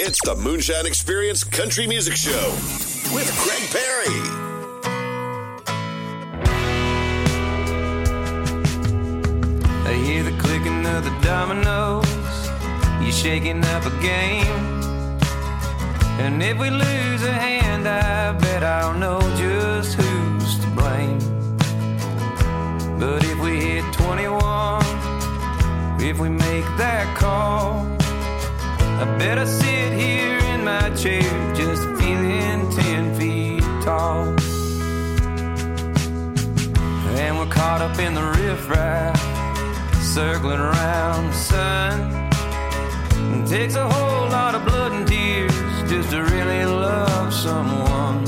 It's the Moonshine Experience Country Music Show with Craig Parry. I hear the clicking of the dominoes. You're shaking up a game. And if we lose a hand, I bet I'll know just who's to blame. But if we hit 21, if we make that call, I bet I sit here in my chair just feeling 10 feet tall. And we're caught up in the riffraff, circling around the sun. It takes a whole lot of blood and tears just to really love someone.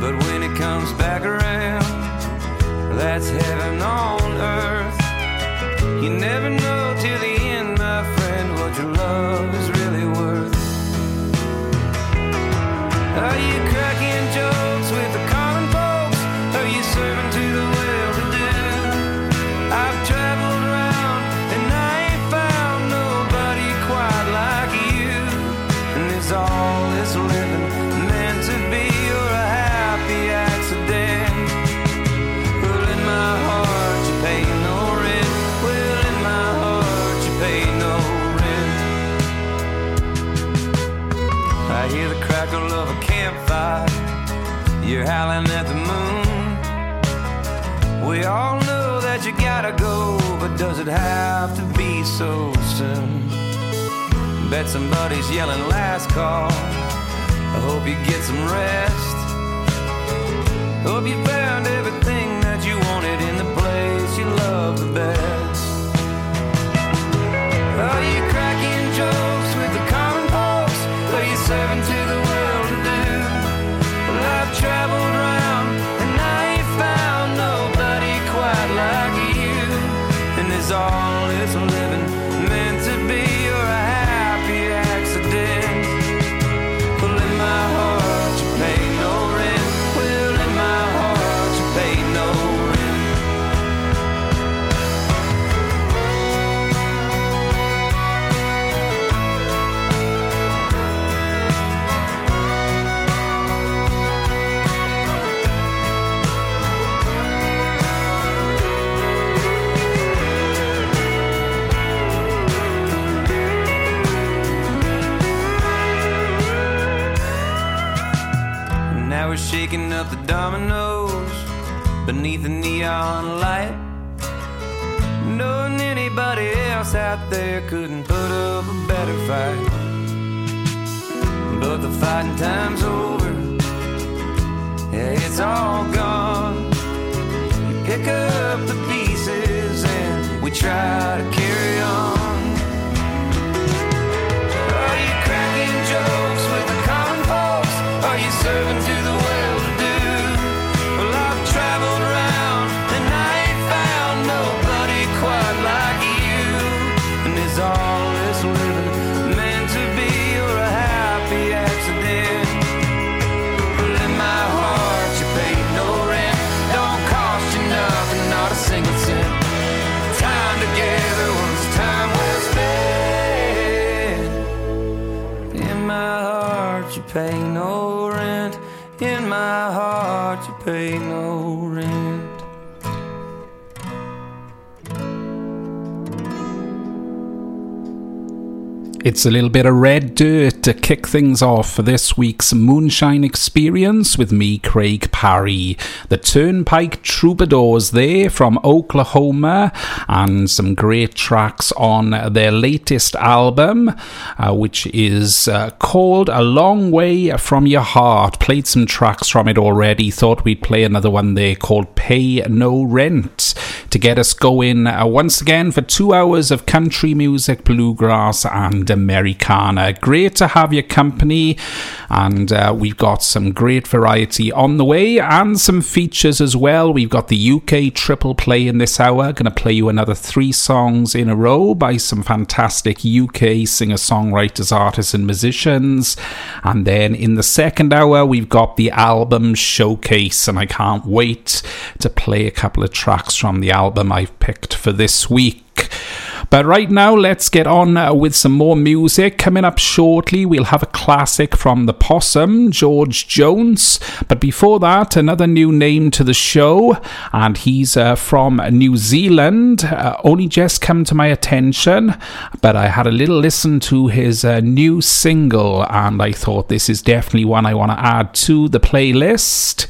But when it comes back around, that's heaven on earth. You never know till the cracking jokes with the but does it have to be so soon? Bet somebody's yelling last call. I hope you get some rest. Hope you found everything that you wanted in the place you love the best. Are you We're shaking up the dominoes beneath the neon light. Knowing anybody else out there couldn't put up a better fight. But the fighting time's over. Yeah, it's all gone. You pick up the pieces and we try to carry on. Are you cracking jokes with the common folks? Are you serving my heart you pay no rent. In my heart you pay no rent. It's a little bit of red dirt to kick things off for this week's Moonshine Experience with me, Craig Parry. The Turnpike Troubadours there from Oklahoma, and some great tracks on their latest album, uh, which is uh, called A Long Way From Your Heart. Played some tracks from it already, thought we'd play another one there called Pay No Rent to get us going uh, once again for two hours of country music, bluegrass, and Americana. Great to have your company, and uh, we've got some great variety on the way and some features as well. We've got the UK triple play in this hour. Going to play you another three songs in a row by some fantastic UK singer songwriters, artists, and musicians. And then in the second hour, we've got the album showcase, and I can't wait to play a couple of tracks from the album I've picked for this week. But right now, let's get on uh, with some more music. Coming up shortly, we'll have a classic from the Possum, George Jones. But before that, another new name to the show, and he's uh, from New Zealand. Uh, only just come to my attention, but I had a little listen to his uh, new single, and I thought this is definitely one I want to add to the playlist.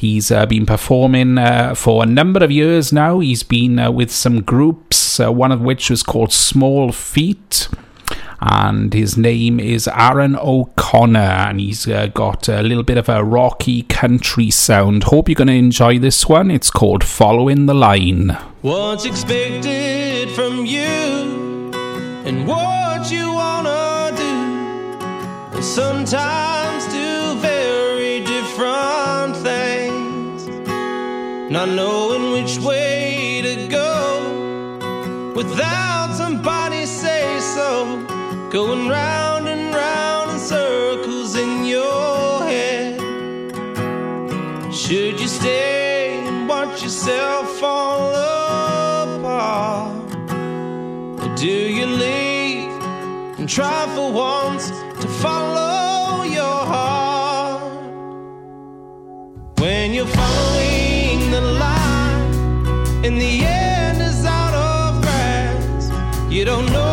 He's uh, been performing uh, for a number of years now. He's been uh, with some groups, uh, one of which was called Small Feet. And his name is Aaron O'Connor, and he's uh, got a little bit of a rocky country sound. Hope you're going to enjoy this one. It's called Following the Line. What's expected from you and what you wanna do. Sometimes do very different things. Not knowing which way to without somebody say so. Going round and round in circles in your head. Should you stay and watch yourself fall apart? Or do you leave and try for once to follow your heart? When you're following the line and the end you don't know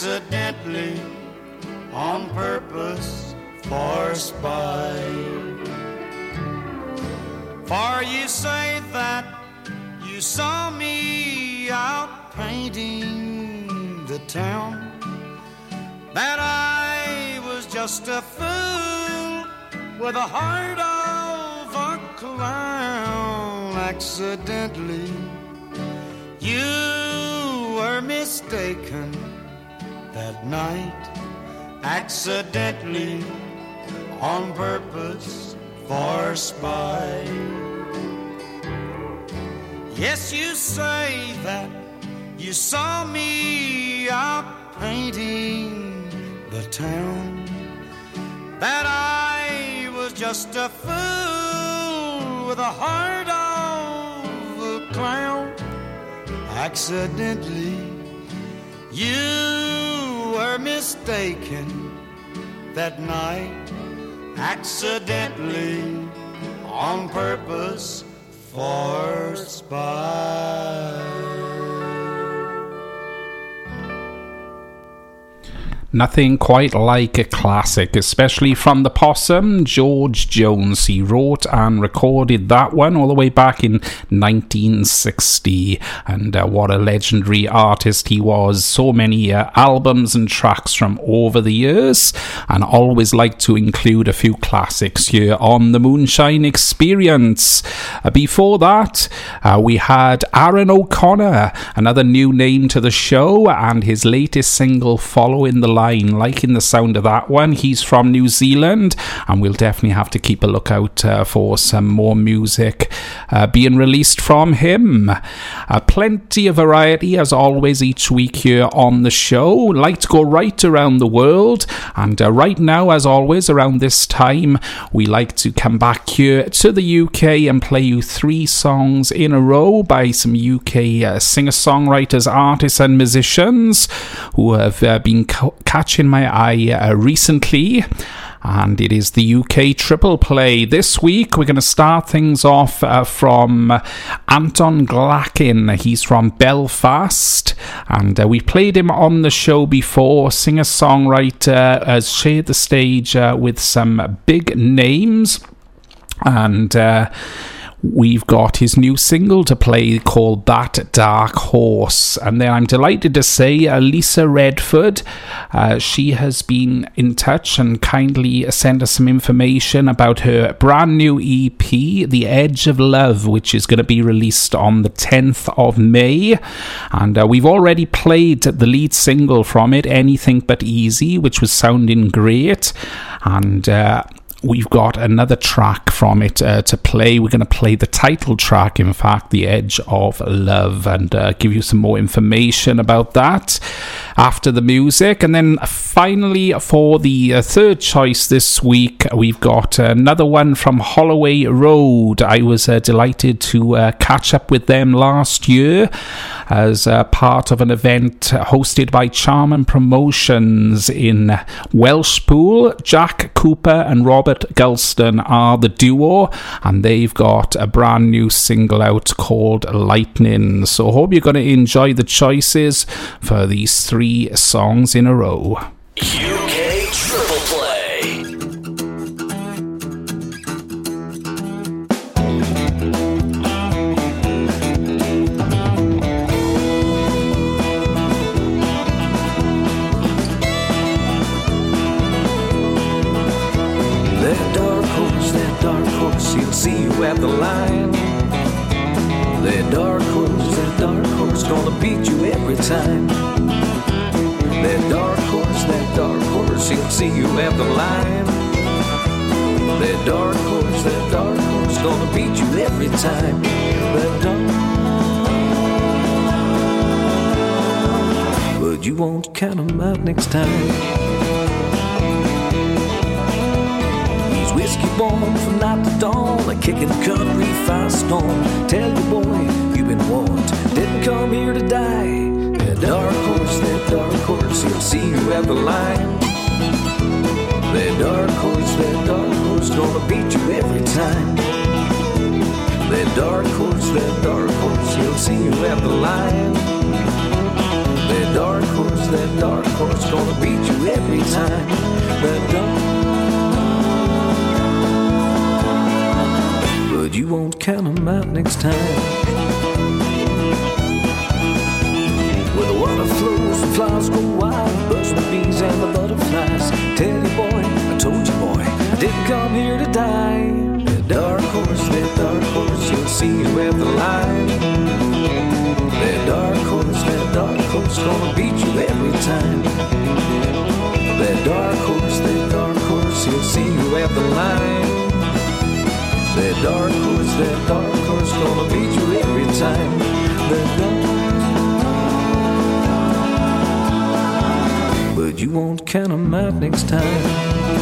Accidentally, on purpose, for spite. For you say that you saw me out painting the town, that I was just a fool with a heart of a clown. Accidentally, you were mistaken that night. Accidentally, on purpose, for spite. Yes, you say that you saw me out painting the town, that I was just a fool with a heart of a clown. Accidentally, you mistaken that night. Accidentally, on purpose, for spite. Nothing quite like a classic, especially from the Possum, George Jones. He wrote and recorded that one all the way back in 1960, and uh, what a legendary artist he was. So many uh, albums and tracks from over the years, and always like to include a few classics here on the Moonshine Experience. Uh, before that, uh, we had Aaron O'Connor, another new name to the show, and his latest single, Following the Line. Liking the sound of that one. He's from New Zealand, and we'll definitely have to keep a lookout uh, for some more music uh, being released from him. Uh, plenty of variety, as always, each week here on the show. Like to go right around the world, and uh, right now, as always, around this time, we like to come back here to the UK and play you three songs in a row by some UK uh, singer songwriters, artists, and musicians who have uh, been co- catching my eye uh, recently. And it is the UK triple play. This week, we're going to start things off uh, from Anton Glakin. He's from Belfast, and uh, we played him on the show before. Singer songwriter has shared the stage uh, with some big names, and uh, we've got his new single to play called That Dark Horse. And then I'm delighted to say uh, Lisa Redford, uh, she has been in touch and kindly sent us some information about her brand new EP, The Edge of Love, which is going to be released on the 10th of May. And uh, we've already played the lead single from it, Anything But Easy, which was sounding great. And uh, we've got another track from it uh, to play. We're going to play the title track, in fact, The Edge of Love, and uh, give you some more information about that after the music. And then finally, for the uh, third choice this week, we've got another one from Holloway Road. I was uh, delighted to uh, catch up with them last year as part of an event hosted by Charman Promotions in Welshpool. Jack Cooper and Robert Gulston are the duo, and they've got a brand new single out called Lightning. So, hope you're going to enjoy the choices for these three songs in a row. Time. That dark horse, that dark horse, he'll see you at the line. That dark horse, that dark horse, gonna beat you every time. That dark but you won't count 'em out next time. He's whiskey born from night to dawn, a kicking country firestorm. Tell you, boy, you've been warned. Didn't come here to die. That dark horse, that dark horse, he'll see you at the line. That dark horse, that dark horse, gonna beat you every time. That dark horse, that dark horse, he'll see you at the line. That dark horse, that dark horse, gonna beat you every time. That dark but you won't count 'em out next time. Water flows, the flowers go wild, the bees and the butterflies. You, boy, I told you, boy, I didn't come here to die. That dark horse, that dark horse, you'll see you at the line. That dark horse, that dark horse, gonna beat you every time. That dark horse, that dark horse, he'll see you at the line. That dark horse, that dark horse, gonna beat you every time. That dark you won't count 'em out next time.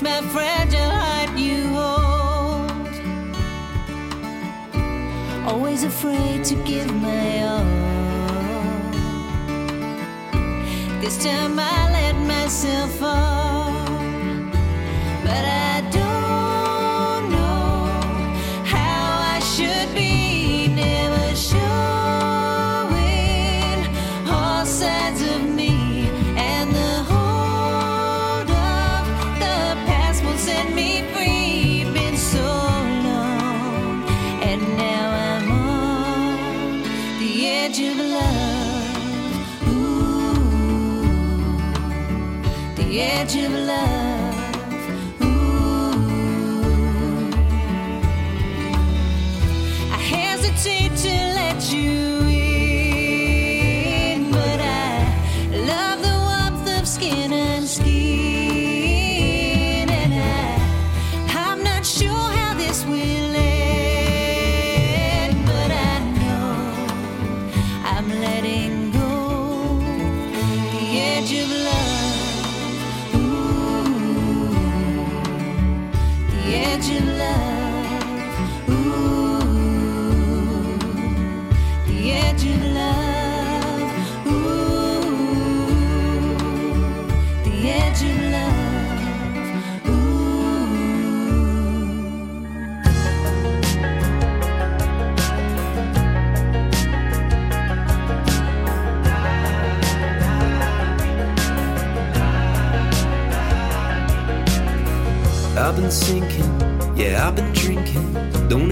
It's my fragile heart you hold. Always afraid to give my all. This time I let myself fall.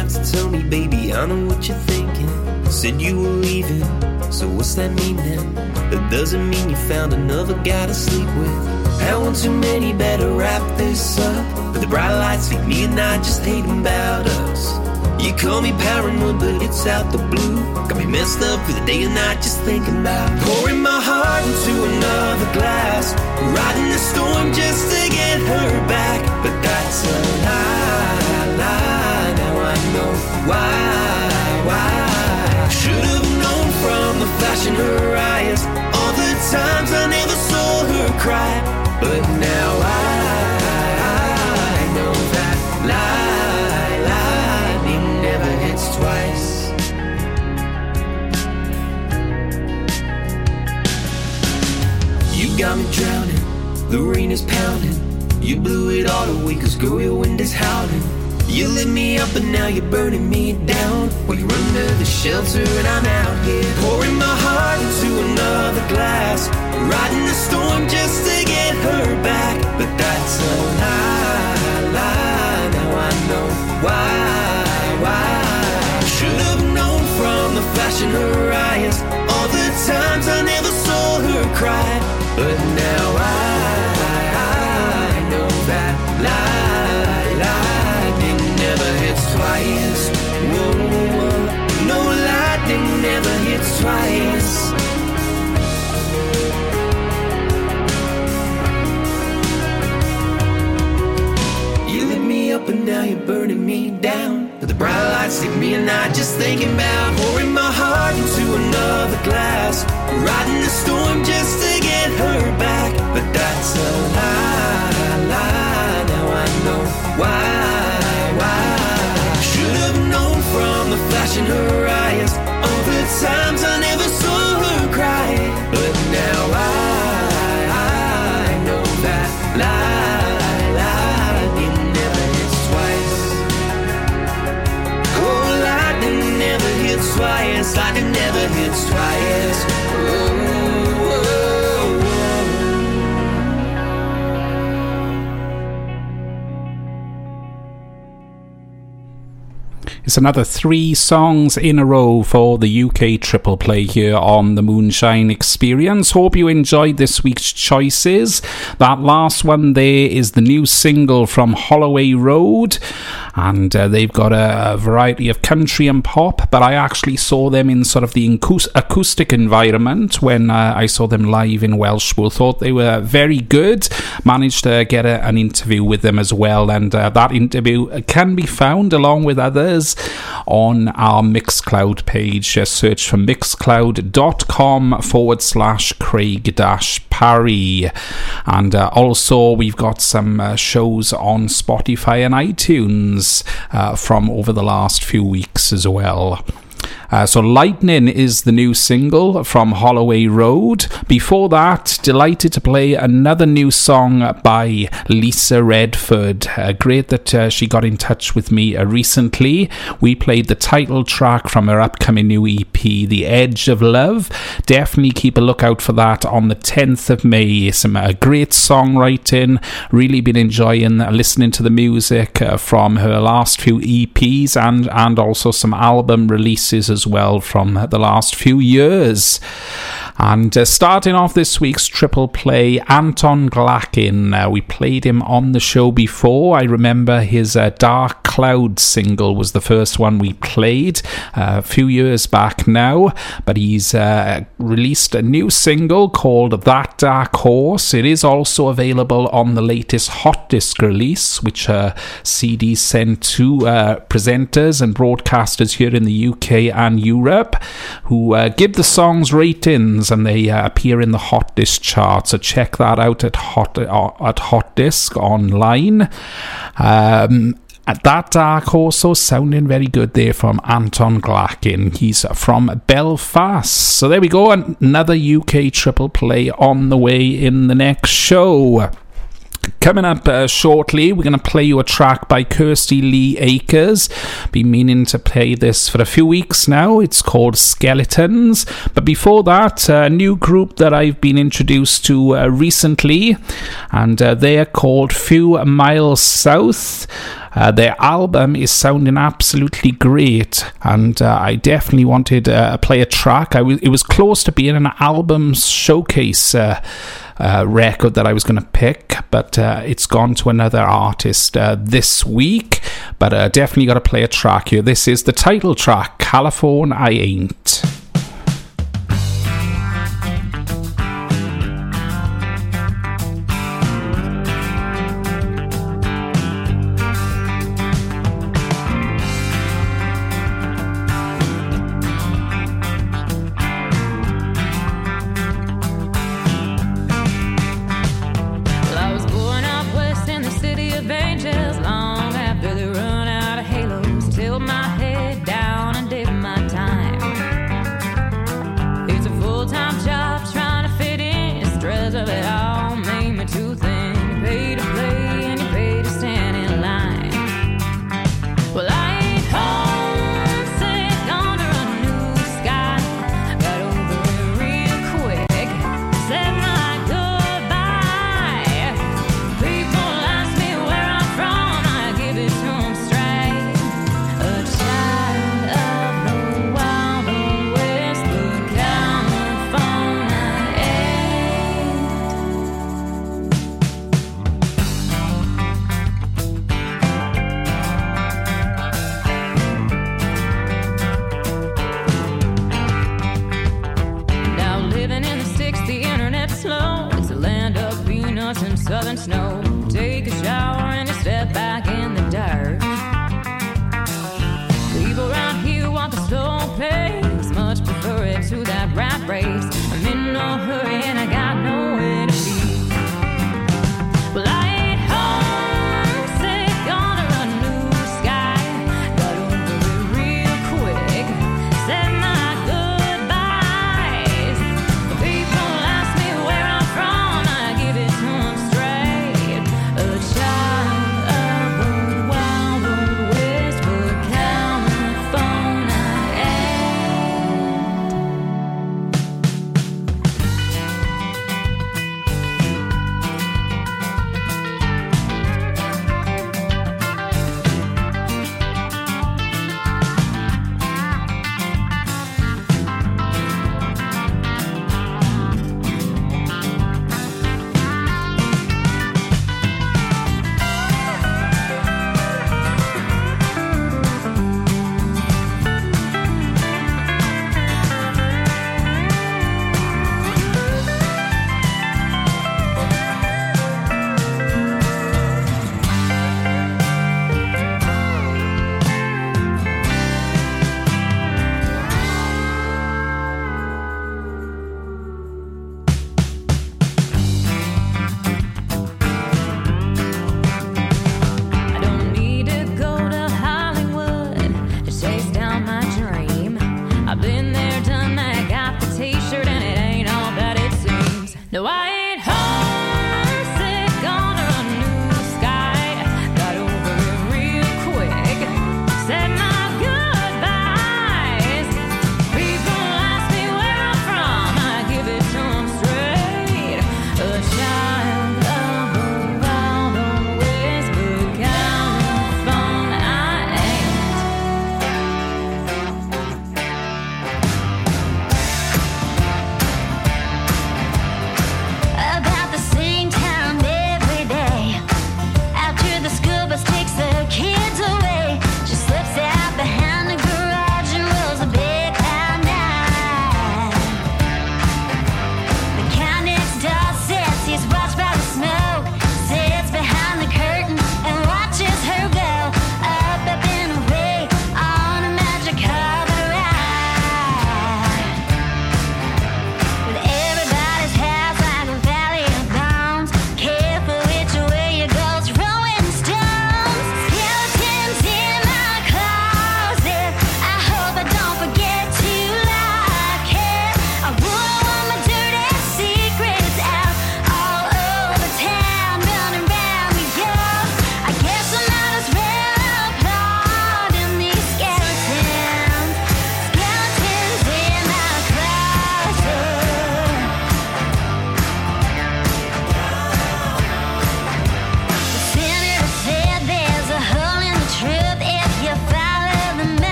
Have to tell me, baby, I know what you're thinking. Said you were leaving, so what's that mean then? That doesn't mean you found another guy to sleep with. Had one too many, better wrap this up. But the bright lights feed me and I just hate about us. You call me paranoid, but it's out the blue. Got me messed up for the day and night just thinking about pouring my heart into another glass. Riding the storm just to get her back. But that's a lie. Now know why, why. Should have known from the flash in her eyes. All the times I never saw her cry. But now I, I know that lie, lightning never hits twice. You got me drowning, the rain is pounding. You blew it all away, cause girl, your wind is howling. You lit me up, and now you're burning me down. Well, you're under the shelter, and I'm out here. Pouring my heart into another glass. Riding the storm just to get her back. But that's a lie, lie. Now I know why, why. Should have known from the flash in her eyes. All the times I never saw her cry. But now I, another three songs in a row for the UK triple play here on the Moonshine Experience. Hope you enjoyed this week's choices. That last one there is the new single from Holloway Road, and uh, they've got a, a variety of country and pop. But I actually saw them in sort of the acoustic environment when uh, I saw them live in Welshpool. Thought they were very good. Managed to get a, an interview with them as well, and uh, that interview can be found along with others on our Mixcloud page. Just search for mixcloud.com forward slash Craig dash Parry. And uh, also, we've got some uh, shows on Spotify and iTunes Uh, from over the last few weeks as well. Uh, so, Lightning is the new single from Holloway Road. Before that, delighted to play another new song by Lisa Redford. Uh, great that uh, she got in touch with me uh, recently. We played the title track from her upcoming new EP, The Edge of Love. Definitely keep a lookout for that on the 10th of May. Some uh, great songwriting. Really been enjoying listening to the music uh, from her last few EPs and, and also some album releases as as well from the last few years. And uh, starting off this week's triple play, Anton Glakin. Uh, we played him on the show before. I remember his uh, Dark Cloud single was the first one we played uh, a few years back now. But he's uh, released a new single called That Dark Horse. It is also available on the latest Hot Disc release, which uh, CD sent to presenters and broadcasters here in the UK and Europe, who give the songs ratings and they uh, appear in the Hot Disc chart. So check that out at Hot uh, at Hot Disc online. Um, at that dark also sounding very good there from Anton Glakin. He's from Belfast. So there we go, another UK triple play on the way in the next show. Coming up uh, shortly, we're going to play you a track by Kirsty Lee Akers. Been meaning to play this for a few weeks now. It's called Skeletons. But before that, a new group that I've been introduced to uh, recently, and uh, they're called Few Miles South. Uh, their album is sounding absolutely great, and uh, I definitely wanted uh, to play a track. I w- it was close to being an album showcase uh, uh, record that I was going to pick, but uh, it's gone to another artist uh, this week. But uh, definitely got to play a track here. This is the title track, California I Ain't.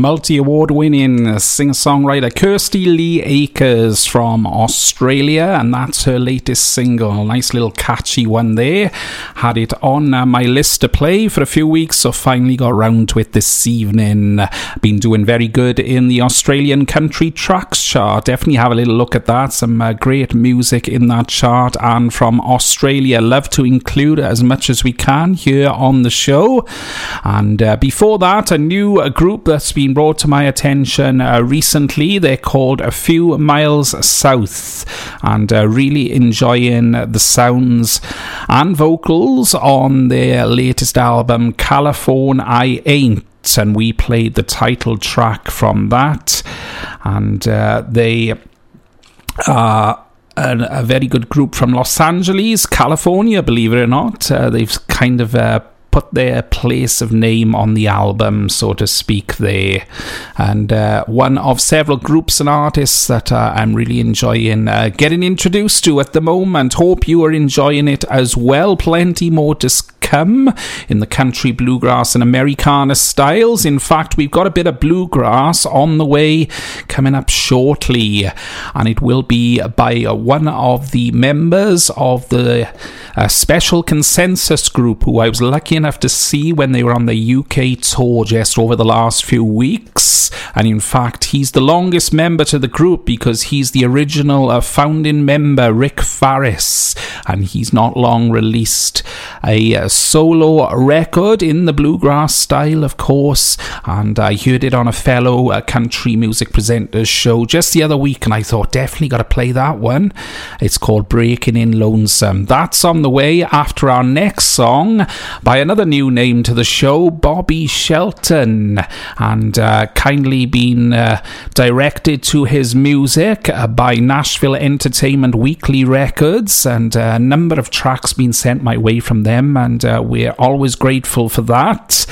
Multi award winning singer songwriter Kirsty Lee Akers from Australia, and that's her latest single. Nice little catchy one there. Had it on uh, my list to play for a few weeks, so finally got round to it this evening. Been doing very good in the Australian country tracks chart. Definitely have a little look at that. Some uh, great music in that chart, and from Australia. Love to include as much as we can here on the show. And uh, before that, a new uh, group that's been brought to my attention uh, recently. They're called A Few Miles South, and uh, really enjoying the sounds and vocals on their latest album, California I Ain't and we played the title track from that. And uh, they are a, a, very good group from Los Angeles, California, believe it or not. Uh, they've kind of uh, put their place of name on the album, so to speak, there. And uh, one of several groups and artists that uh, I'm really enjoying uh, getting introduced to at the moment. Hope you are enjoying it as well. Plenty more to come in the country bluegrass and Americana styles. In fact, we've got a bit of bluegrass on the way coming up shortly, and it will be by one of the members of the uh, special consensus group who I was lucky enough to see when they were on the UK tour just over the last few weeks. And in fact, he's the longest member to the group because he's the original uh, founding member, Rick Faris, and he's not long released a uh, solo record in the bluegrass style, of course. And I heard it on a fellow uh, country music presenter's show just the other week, and I thought definitely got to play that one. It's called Breaking in Lonesome. That's on the way after our next song by another another new name to the show, Bobby Shelton, and uh, kindly been uh, directed to his music uh, by Nashville Entertainment Weekly Records, and uh, a number of tracks been sent my way from them, and uh, we're always grateful for that.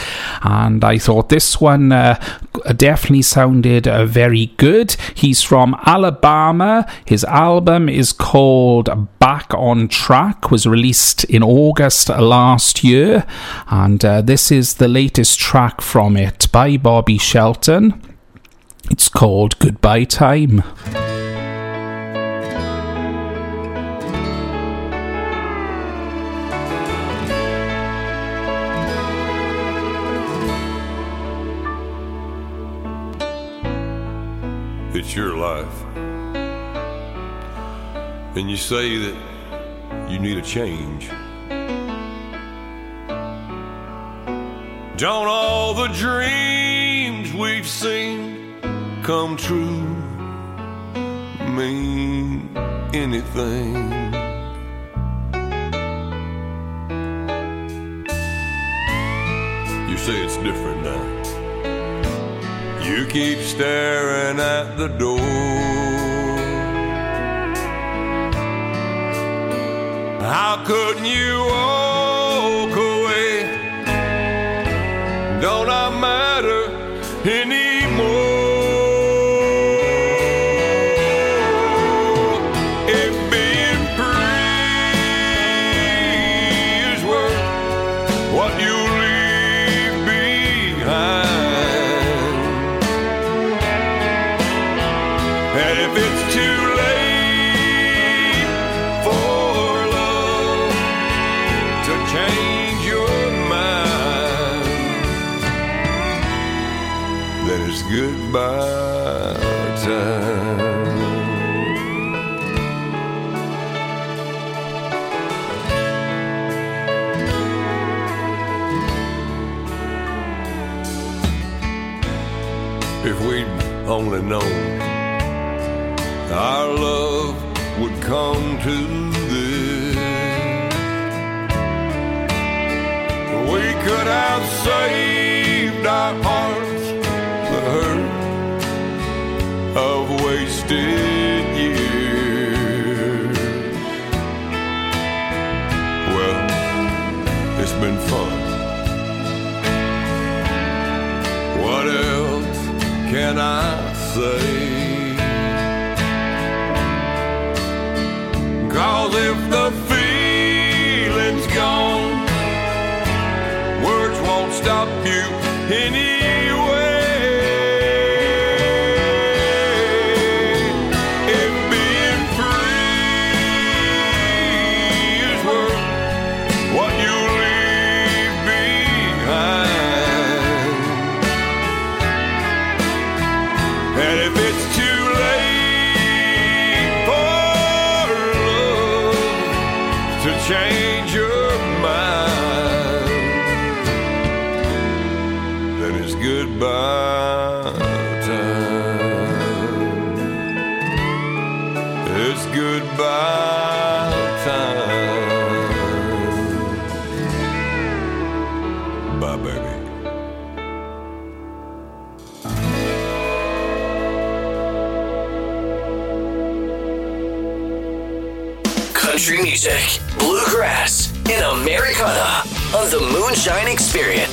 And I thought this one uh, definitely sounded very good. He's from Alabama. His album is called Back on Track, was released in August last year and uh, this is the latest track from it by Bobby Shelton. It's called Goodbye Time. It's your life. And you say that you need a change. Don't all the dreams we've seen come true mean anything? You say it's different now. You keep staring at the door. How couldn't you If we'd only known our love would come to this, we could have saved our hearts the hurt of wasted years. Well, it's been fun. Can I say? Cause if the feeling's gone, words won't stop you anyway. Americana on the Moonshine Experience.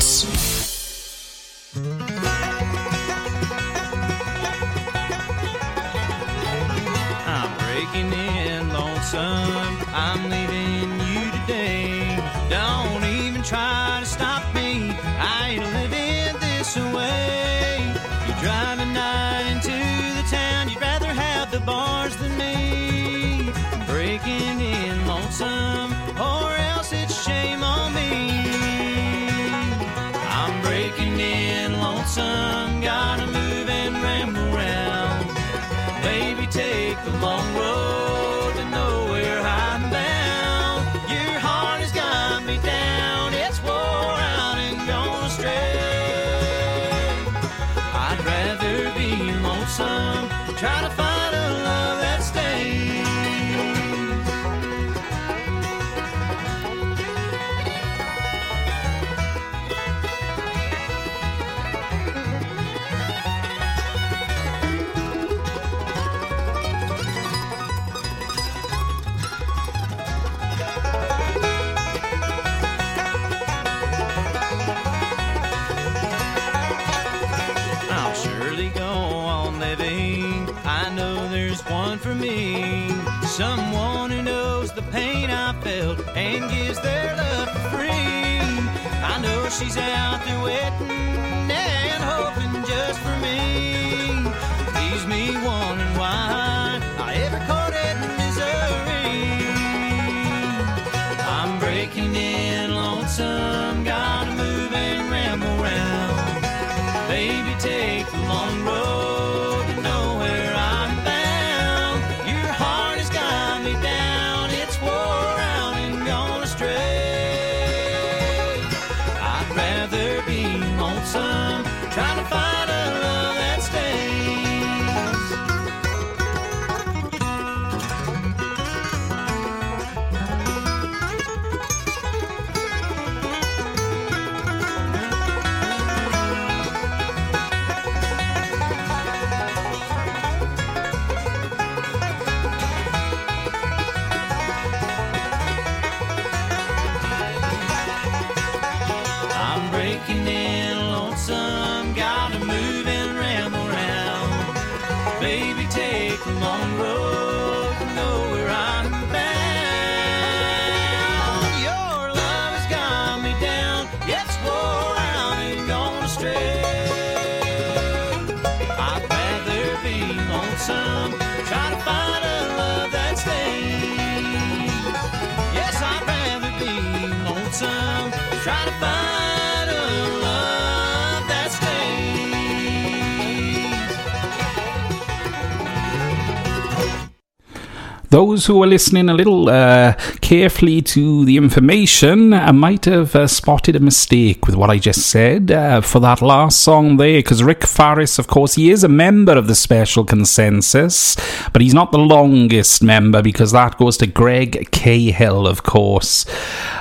In, for me. Someone who knows the pain I felt and gives their love for free. I know she's out there waiting and hoping just for me. Leaves me wondering rather be lonesome, trying Those who are listening a little uh, carefully to the information I might have uh, spotted a mistake with what I just said uh, for that last song there, because Rick Faris, of course, he is a member of the Special Consensus, but he's not the longest member because that goes to Greg Cahill, of course.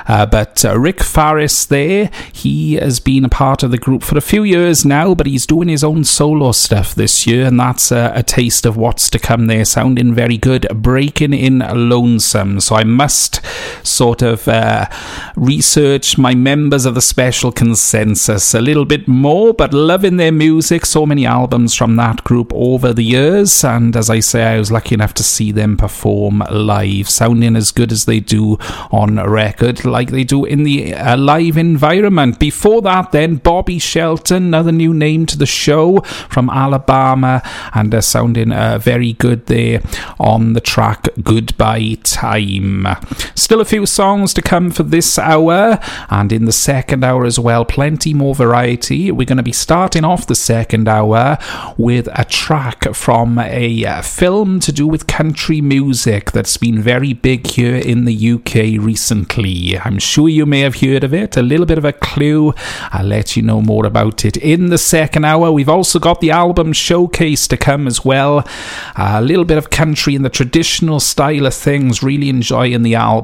Uh, but uh, Rick Faris there, he has been a part of the group for a few years now, but he's doing his own solo stuff this year, and that's a taste of what's to come there, sounding very good. Breaking in Lonesome. So I must sort of uh, research my members of the Special Consensus a little bit more, but loving their music. So many albums from that group over the years, and as I say, I was lucky enough to see them perform live, sounding as good as they do on record, like they do in the uh, live environment. Before that, then Bobby Shelton, another new name to the show from Alabama, and uh, sounding uh, very good there on the track Goodbye Time. Still a few songs to come for this hour, and in the second hour as well, plenty more variety. We're going to be starting off the second hour with a track from a uh, film to do with country music that's been very big here in the UK recently. I'm sure you may have heard of it. A little bit of a clue. I'll let you know more about it in the second hour. We've also got the album showcase to come as well. a little bit of country in the traditional style of things. Really enjoying the album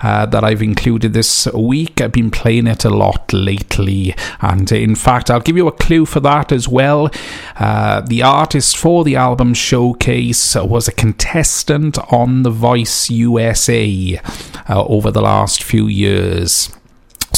uh, that I've included this week. I've been playing it a lot lately, and in fact, I'll give you a clue for that as well. Uh, the artist for the album showcase was a contestant on The Voice USA uh, over the last few years.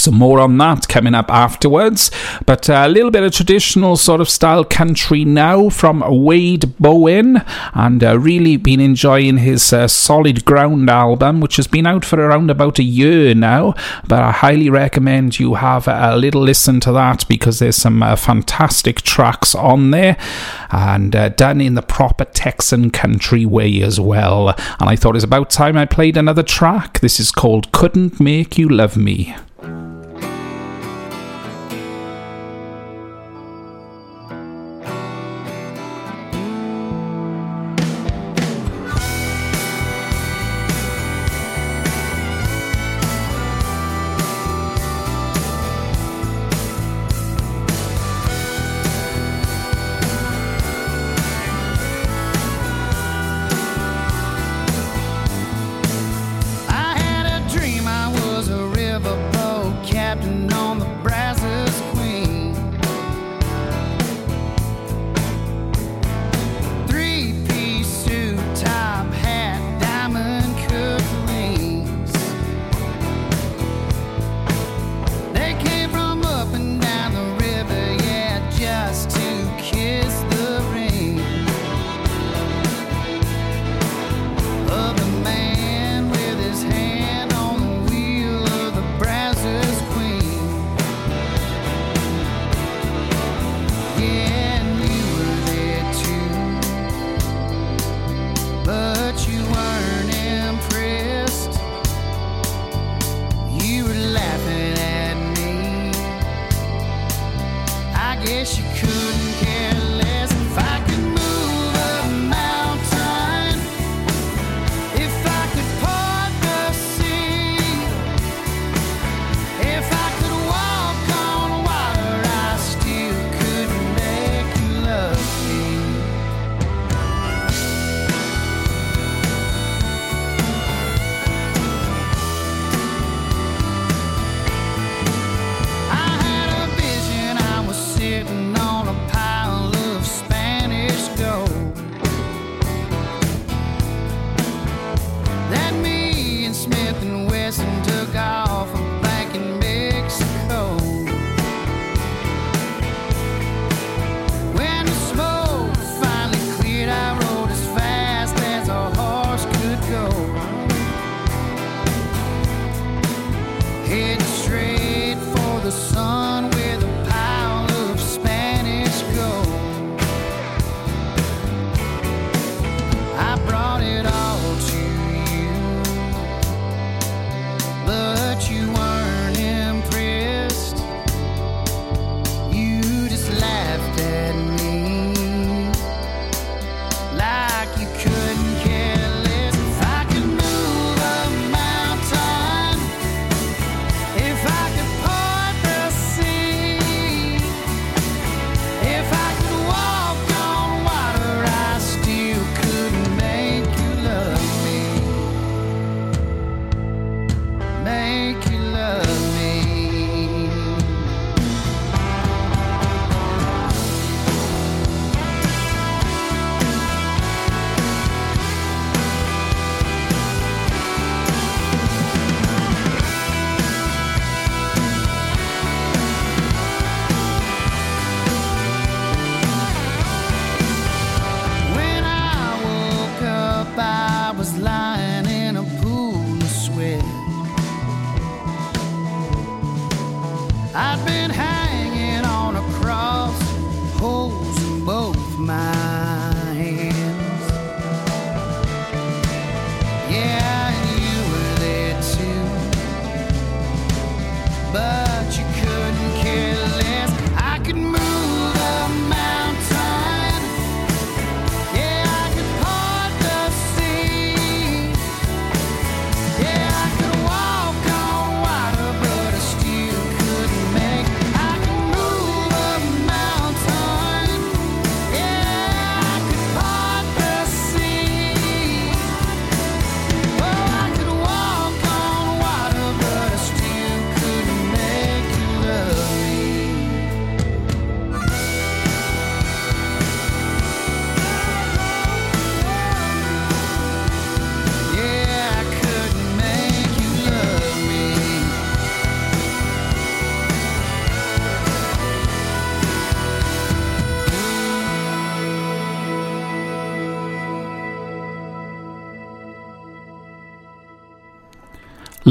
Some more on that coming up afterwards. But a little bit of traditional sort of style country now from Wade Bowen, and uh, really been enjoying his uh, Solid Ground album, which has been out for around about a year now. But I highly recommend you have a little listen to that because there's some uh, fantastic tracks on there and uh, done in the proper Texan country way as well. And I thought it's about time I played another track. This is called Couldn't Make You Love Me.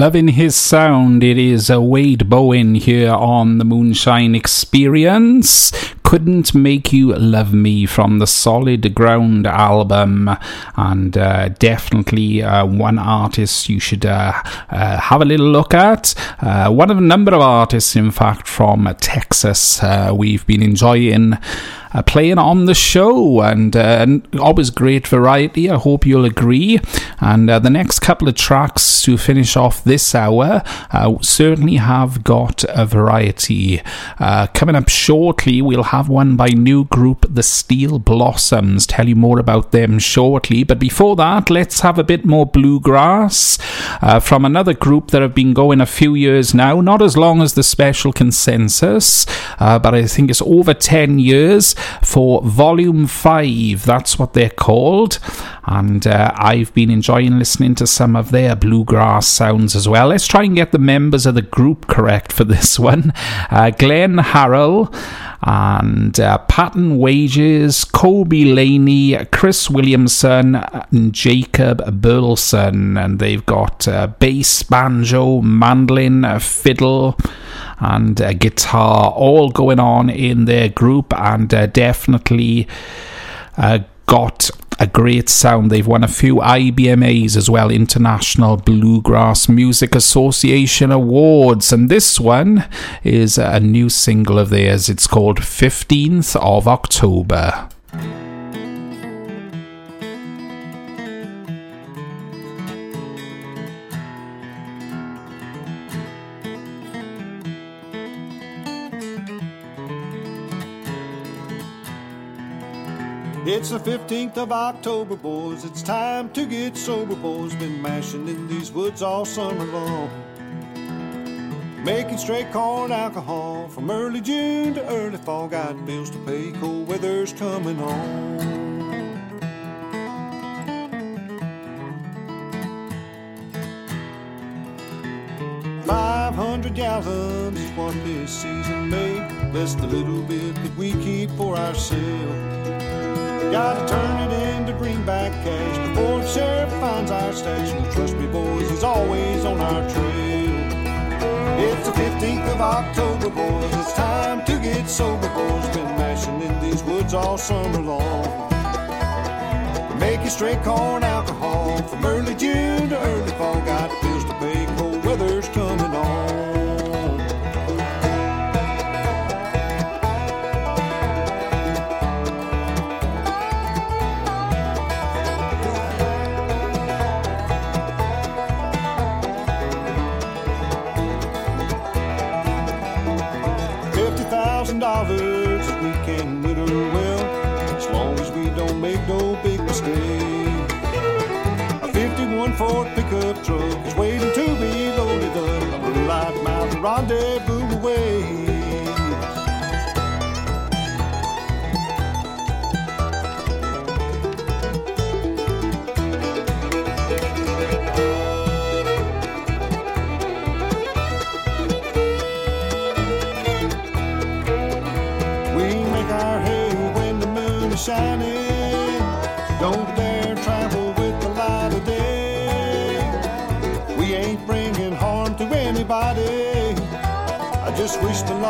Loving his sound, it is a Wade Bowen here on the Moonshine Experience. Couldn't Make You Love Me from the Solid Ground album, and uh, definitely uh, one artist you should uh, uh have a little look at. Uh, one of a number of artists, in fact, from Texas uh, we've been enjoying uh, playing on the show, and, uh, and, always great variety. I hope you'll agree. And uh, the next couple of tracks to finish off this hour uh, certainly have got a variety. Uh, coming up shortly, we'll have one by new group The Steel Blossoms. Tell you more about them shortly. But before that, let's have a bit more bluegrass uh, from another group that have been going a few years now, not as long as the Special Consensus, but I think it's over 10 years for Volume 5. That's what they're called. And uh, I've been enjoying listening to some of their bluegrass sounds as well. Let's try and get the members of the group correct for this one uh, Glenn Harrell and uh, Patton Wages, Colby Laney, Chris Williamson, and Jacob Burleson. And they've got uh, bass, banjo, mandolin, fiddle and uh, guitar all going on in their group and uh, definitely uh, got a great sound. They've won a few IBMAs as well, International Bluegrass Music Association Awards. And this one is a new single of theirs. It's called 15th of October. It's the 15th of October, boys. It's time to get sober, boys. Been mashing in these woods all summer long. Making straight corn alcohol from early June to early fall. Got bills to pay, cold weather's coming on. Five hundred gallons is what this season made. Less the little bit that we keep for ourselves. Gotta turn it into greenback cash before the sheriff finds our stash. Well, trust me, boys, he's always on our trail. It's the 15th of October, boys. It's time to get sober, boys. Been mashing in these woods all summer long. Making straight corn alcohol from early June to early 51 Ford pickup truck is waiting to be loaded up. A light mountain rendezvous away.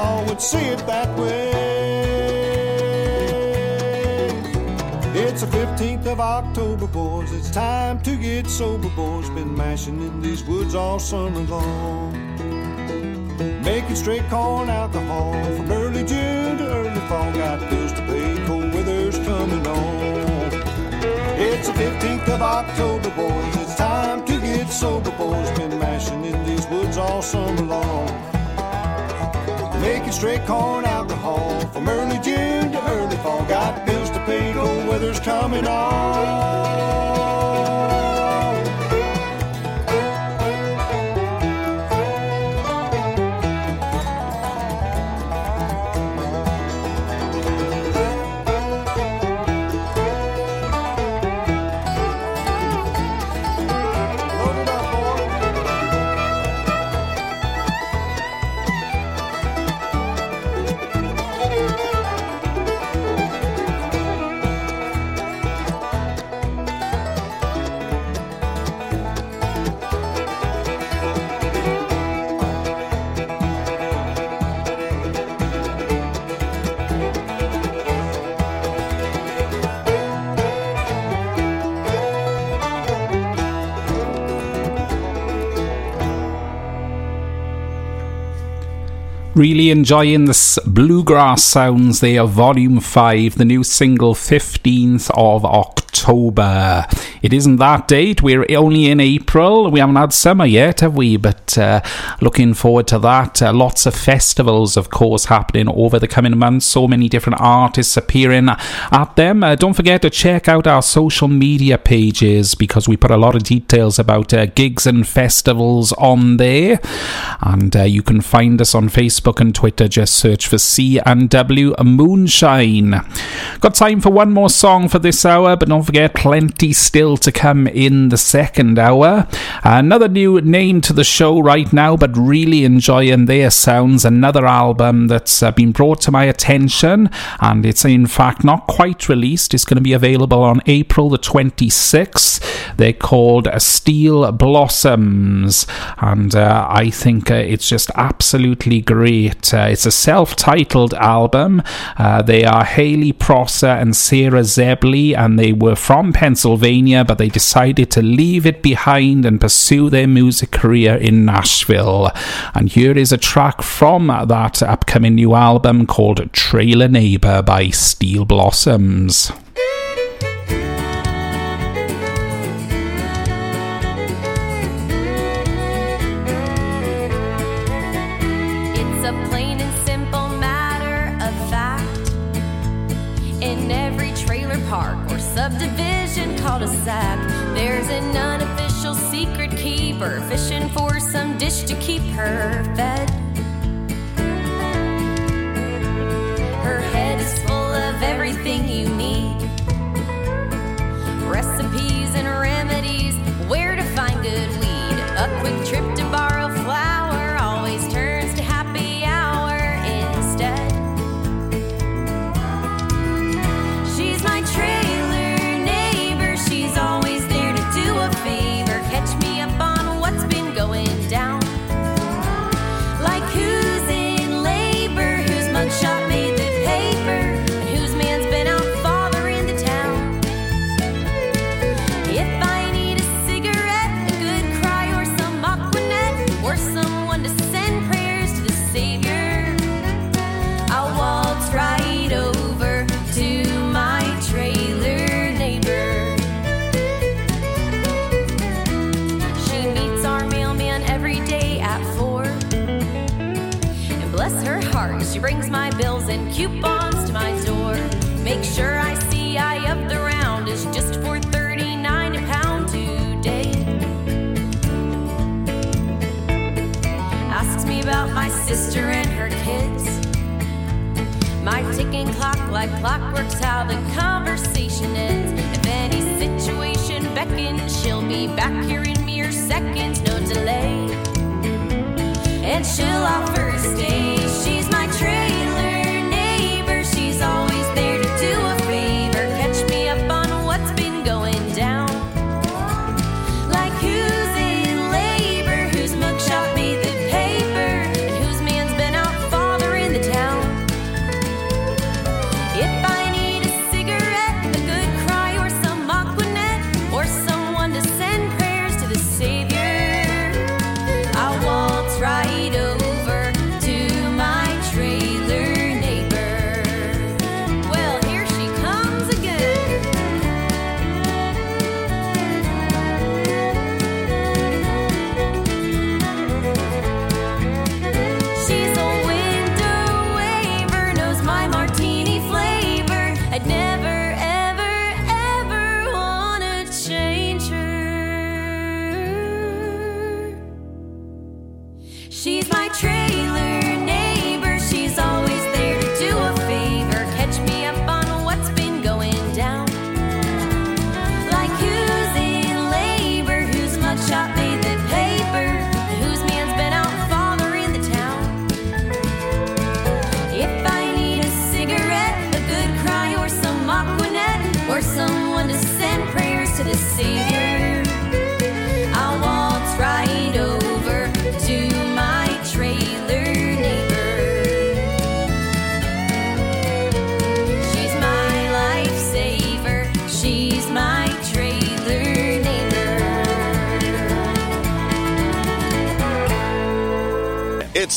The would see it that way. It's the 15th of October, boys. It's time to get sober, boys. Been mashing in these woods all summer long. Making straight corn alcohol from early June to early fall. Got bills to pay, cold weather's coming on. It's the 15th of October, boys. It's time to get sober, boys. Been mashing in these woods all summer long. Making straight corn alcohol from early June to early fall. Got bills to pay, cold weather's coming on. Really enjoying this bluegrass sounds there, Volume 5, the new single 15th of October. It isn't that date, we're only in April. We haven't had summer yet, have we? But uh, looking forward to that. Uh, lots of festivals, of course, happening over the coming months. So many different artists appearing at them. Uh, don't forget to check out our social media pages because we put a lot of details about uh, gigs and festivals on there. And uh, you can find us on Facebook and Twitter. Just search for C and W Moonshine. Got time for one more song for this hour, but don't forget, plenty still to come in the second hour. Another new name to the show right now, but really enjoying their sounds. Another album that's uh, been brought to my attention, and it's in fact not quite released. It's going to be available on April the 26th. They're called Steel Blossoms, and uh, I think uh, it's just absolutely great. Uh, it's a self titled album. Uh, they are Hayley Prosser and Sarah Zebley, and they were from Pennsylvania, but they decided to leave it behind and pursue their music career in Nashville. And here is a track from that upcoming new album called Trailer Neighbor by Steel Blossoms. Keeper fishing for some dish to keep her be back here in mere seconds, no delay. And she'll offer to stay.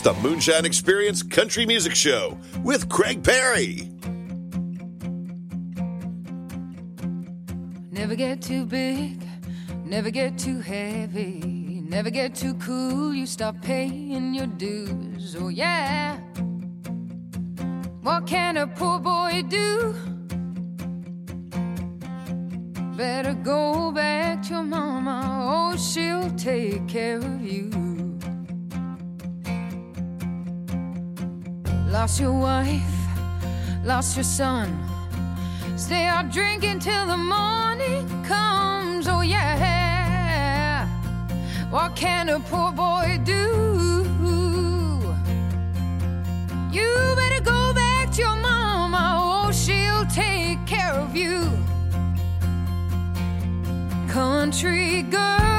the Moonshine Experience Country Music Show with Craig Parry. Never get too big, never get too heavy, never get too cool. You stop paying your dues, oh yeah. What can a poor boy do? Better go back to mama, oh, she'll take care of you. Lost your wife, lost your son. Stay out drinking till the morning comes, oh yeah. What can a poor boy do? You better go back to your mama, oh, she'll take care of you. Country girl.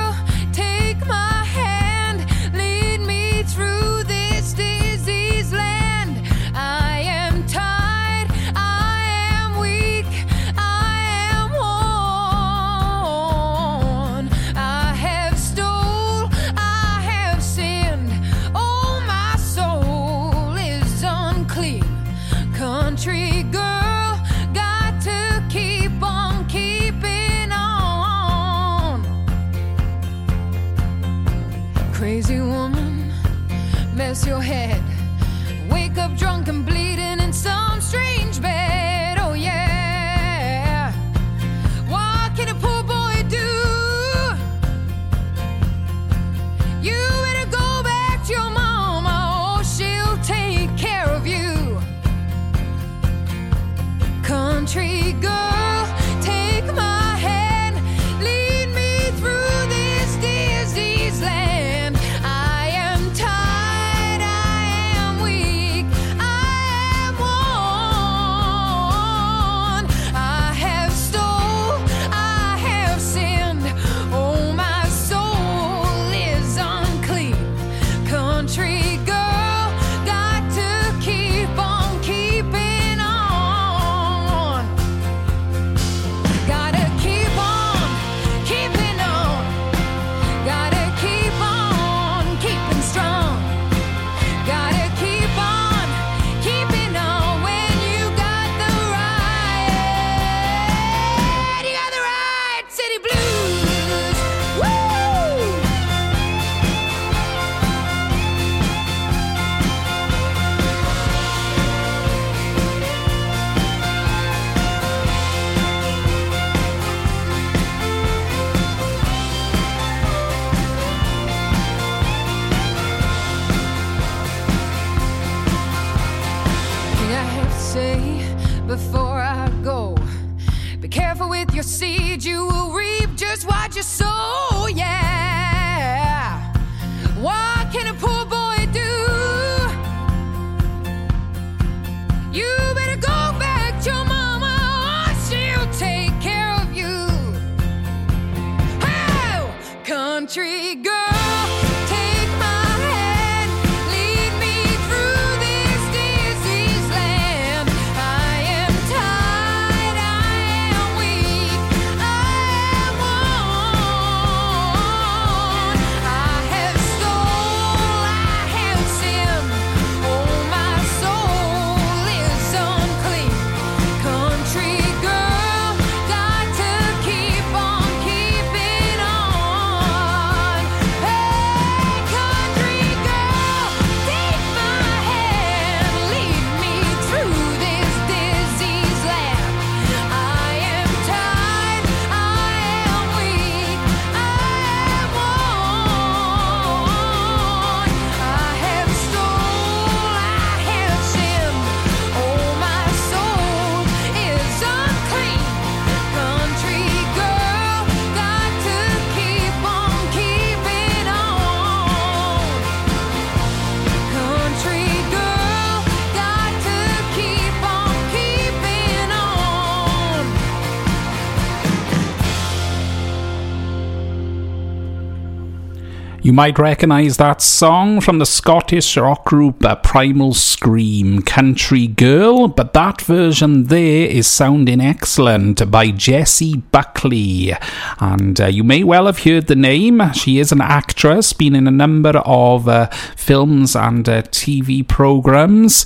You might recognise that song from the Scottish rock group uh, Primal Scream, Country Girl, but that version there is sounding excellent by Jessie Buckley. And uh, you may well have heard the name. She is an actress, been in a number of uh, films and uh, TV programmes,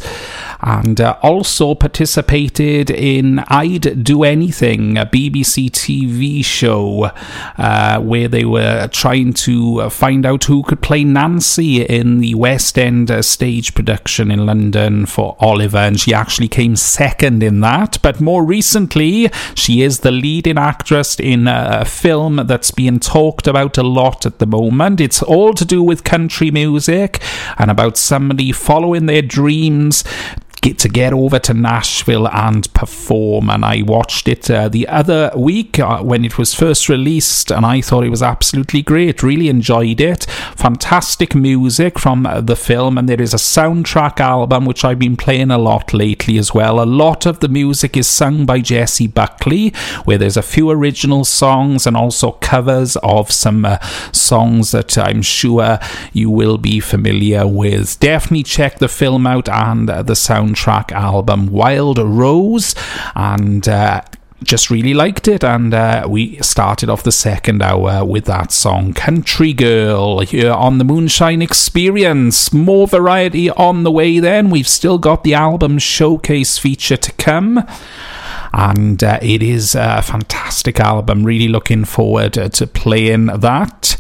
and uh, also participated in I'd Do Anything, a BBC TV show uh, where they were trying to find out who could play Nancy in the West End uh, stage production in London for Oliver, and she actually came second in that. But more recently, she is the leading actress in a film that's being talked about a lot at the moment. It's all to do with country music and about somebody following their dreams get to get over to Nashville and perform. And I watched it uh, the other week uh, when it was first released, and I thought it was absolutely great. Really enjoyed it. Fantastic music from the film, and there is a soundtrack album which I've been playing a lot lately as well. A lot of the music is sung by Jessie Buckley, where there's a few original songs and also covers of some uh, songs that I'm sure you will be familiar with. Definitely check the film out and uh, the sound soundtrack album Wild Rose and uh, just really liked it and uh, we started off the second hour with that song country girl here on the moonshine experience. More variety on the way then. We've still got the album showcase feature to come and uh, it is a fantastic album. Really looking forward to playing that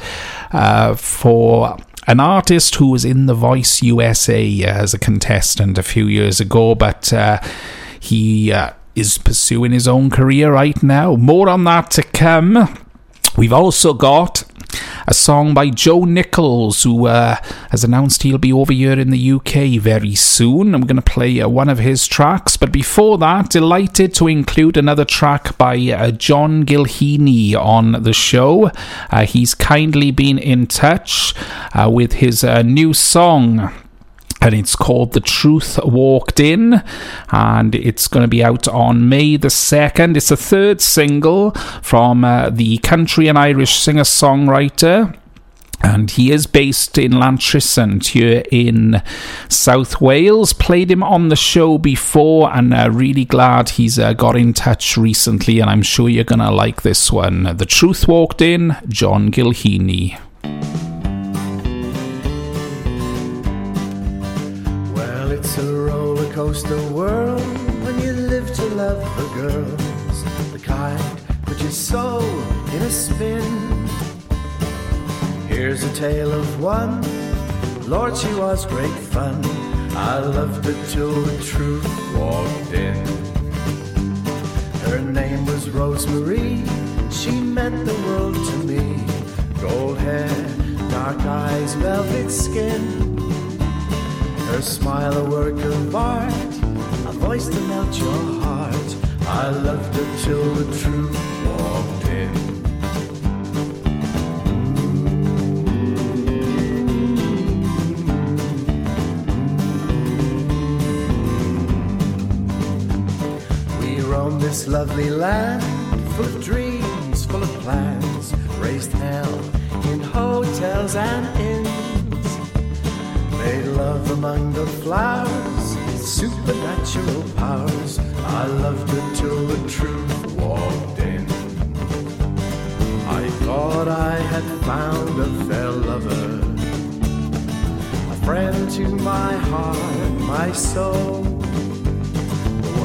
uh, for an artist who was in The Voice USA as a contestant a few years ago, but uh, he uh, is pursuing his own career right now. More on that to come. We've also got a song by Joe Nichols, who uh, has announced he'll be over here in the UK very soon. I'm going to play uh, one of his tracks, but before that, delighted to include another track by uh, John Gilheaney on the show. Uh, he's kindly been in touch uh, with his uh, new song and it's called The Truth Walked In, and it's going to be out on May the 2nd. It's a third single from uh, the country and Irish singer songwriter. And he is based in Llantrisant here in South Wales. Played him on the show before, and uh, really glad he's uh, got in touch recently. And I'm sure you're going to like this one. The Truth Walked In, John Gilheaney. It's a roller coaster world when you live to love the girls, the kind which is so in a spin. Here's a tale of one. Lord, she was great fun. I loved her till the truth walked in. Her name was Rosemary. She meant the world to me. Gold hair, dark eyes, velvet skin. Her smile a work of art, a voice to melt your heart. I loved her till the truth walked in. This lovely land, full of dreams, full of plans. Raised hell in hotels and inns. Love among the flowers, supernatural powers. I loved her till the truth walked in. I thought I had found a fair lover, a friend to my heart, and my soul.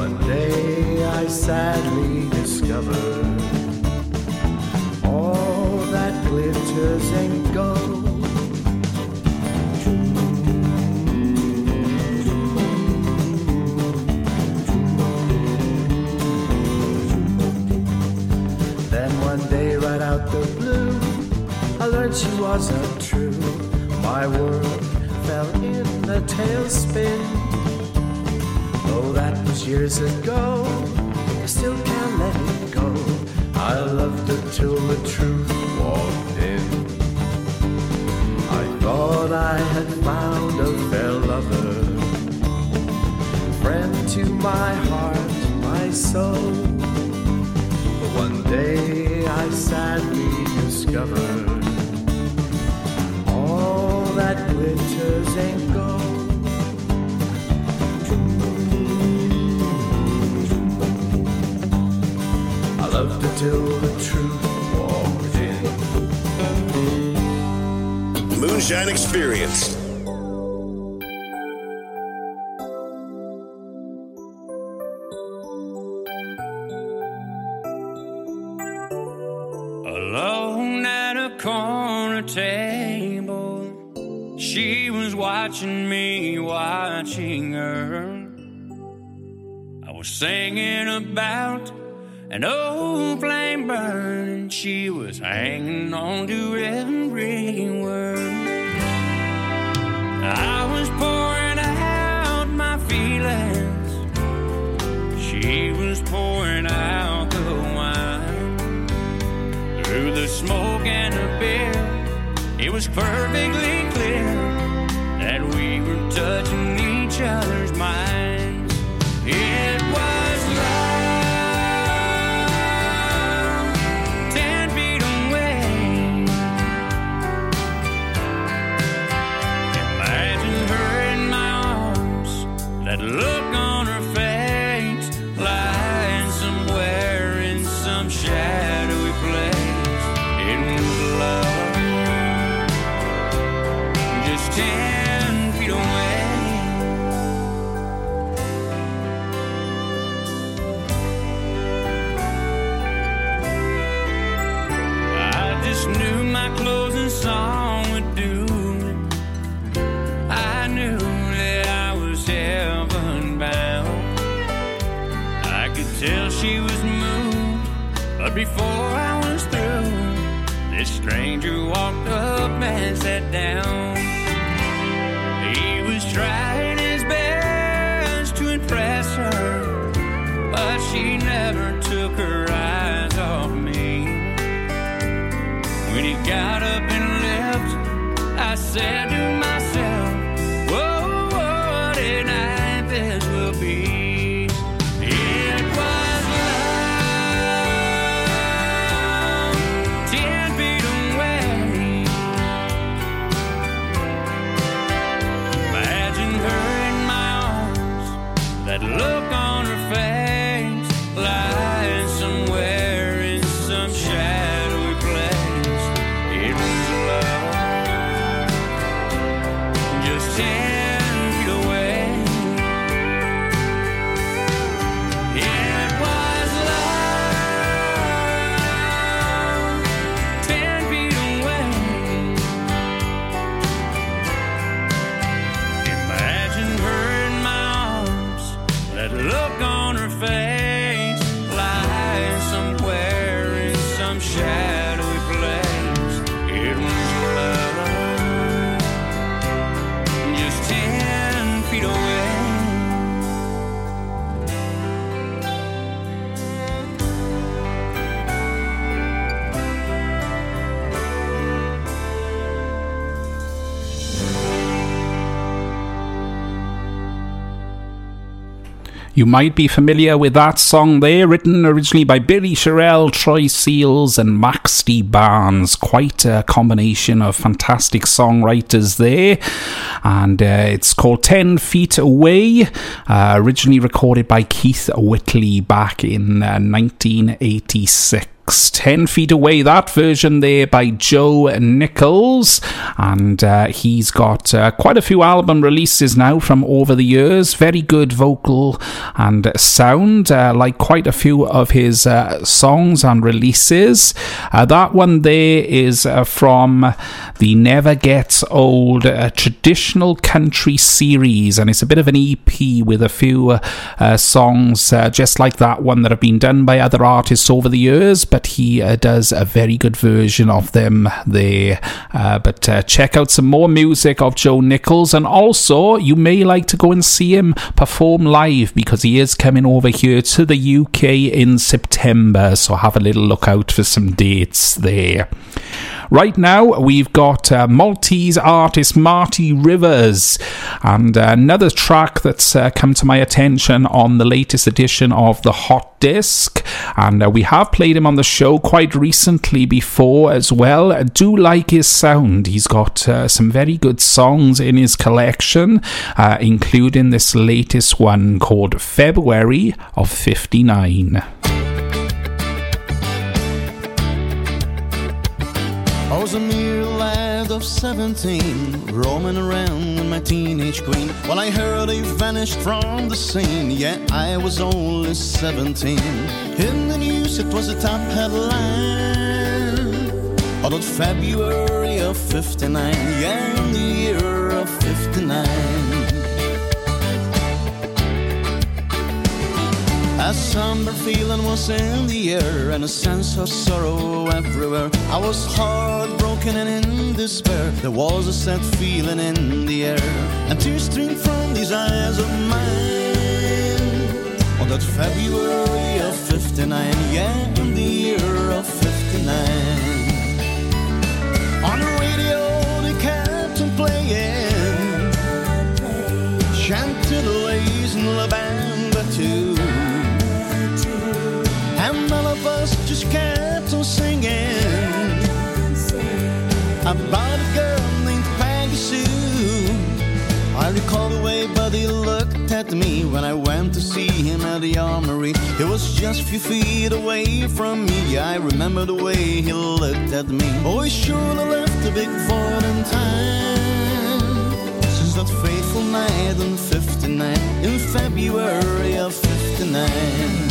One day I sadly discovered all that glitters ain't gold. She wasn't true. My world fell in a tailspin. Though that was years ago, I still can't let it go. I loved her till the truth walked in. I thought I had found a fair lover, friend to my heart, my soul. But one day I sadly discovered tango. I love to tell the truth. Walked in. Moonshine Experience. Singing about an old flame burning, she was hanging on to every word. I was pouring out my feelings, she was pouring out the wine through the smoke and the beer. It was perfectly clear that we were touching each other's before I was through, this stranger walked up and sat down. He was trying his best to impress her, but she never took her eyes off me. When he got up and left, I said You might be familiar with that song there, written originally by Billy Sherrill, Troy Seals, and Max D. Barnes. Quite a combination of fantastic songwriters there. And uh, it's called 10 Feet Away, uh, originally recorded by Keith Whitley back in uh, 1986. 10 Feet Away, that version there by Joe Nichols. And uh, he's got uh, quite a few album releases now from over the years. Very good vocal and sound, uh, like quite a few of his uh, songs and releases. Uh, that one there is uh, from the Never Gets Old traditional country series, and it's a bit of an EP with a few songs just like that one that have been done by other artists over the years. But he uh, does a very good version of them there. Uh, but uh, check out some more music of Joe Nichols, and also you may like to go and see him perform live because he is coming over here to the UK in September. So have a little look out for some dates there. Right now, we've got uh, Maltese artist Marty Rivers and uh, another track that's uh, come to my attention on the latest edition of the Hot Disc. And we have played him on the show quite recently before as well. I do like his sound. He's got uh, some very good songs in his collection, uh, including this latest one called February of 59. I was a mere lad of 17, roaming around with my teenage queen. When I heard he vanished from the scene, yeah, I was only 17. In the news, it was a top headline. On February of 59, yeah, in the year of 59. A somber feeling was in the air and a sense of sorrow everywhere. I was heartbroken and in despair. There was a sad feeling in the air, and tears streamed from these eyes of mine. On that February of 59, yeah, in the year of 59. On the radio, they kept on playing. Chant to the lays and La Bamba too. Of us just kept on singing about a girl named Peggy Sue. I recall the way Buddy looked at me when I went to see him at the armory. He was just a few feet away from me. I remember the way he looked at me. Oh, he surely left a big void in time. Since that fateful night in 59, in February of 59.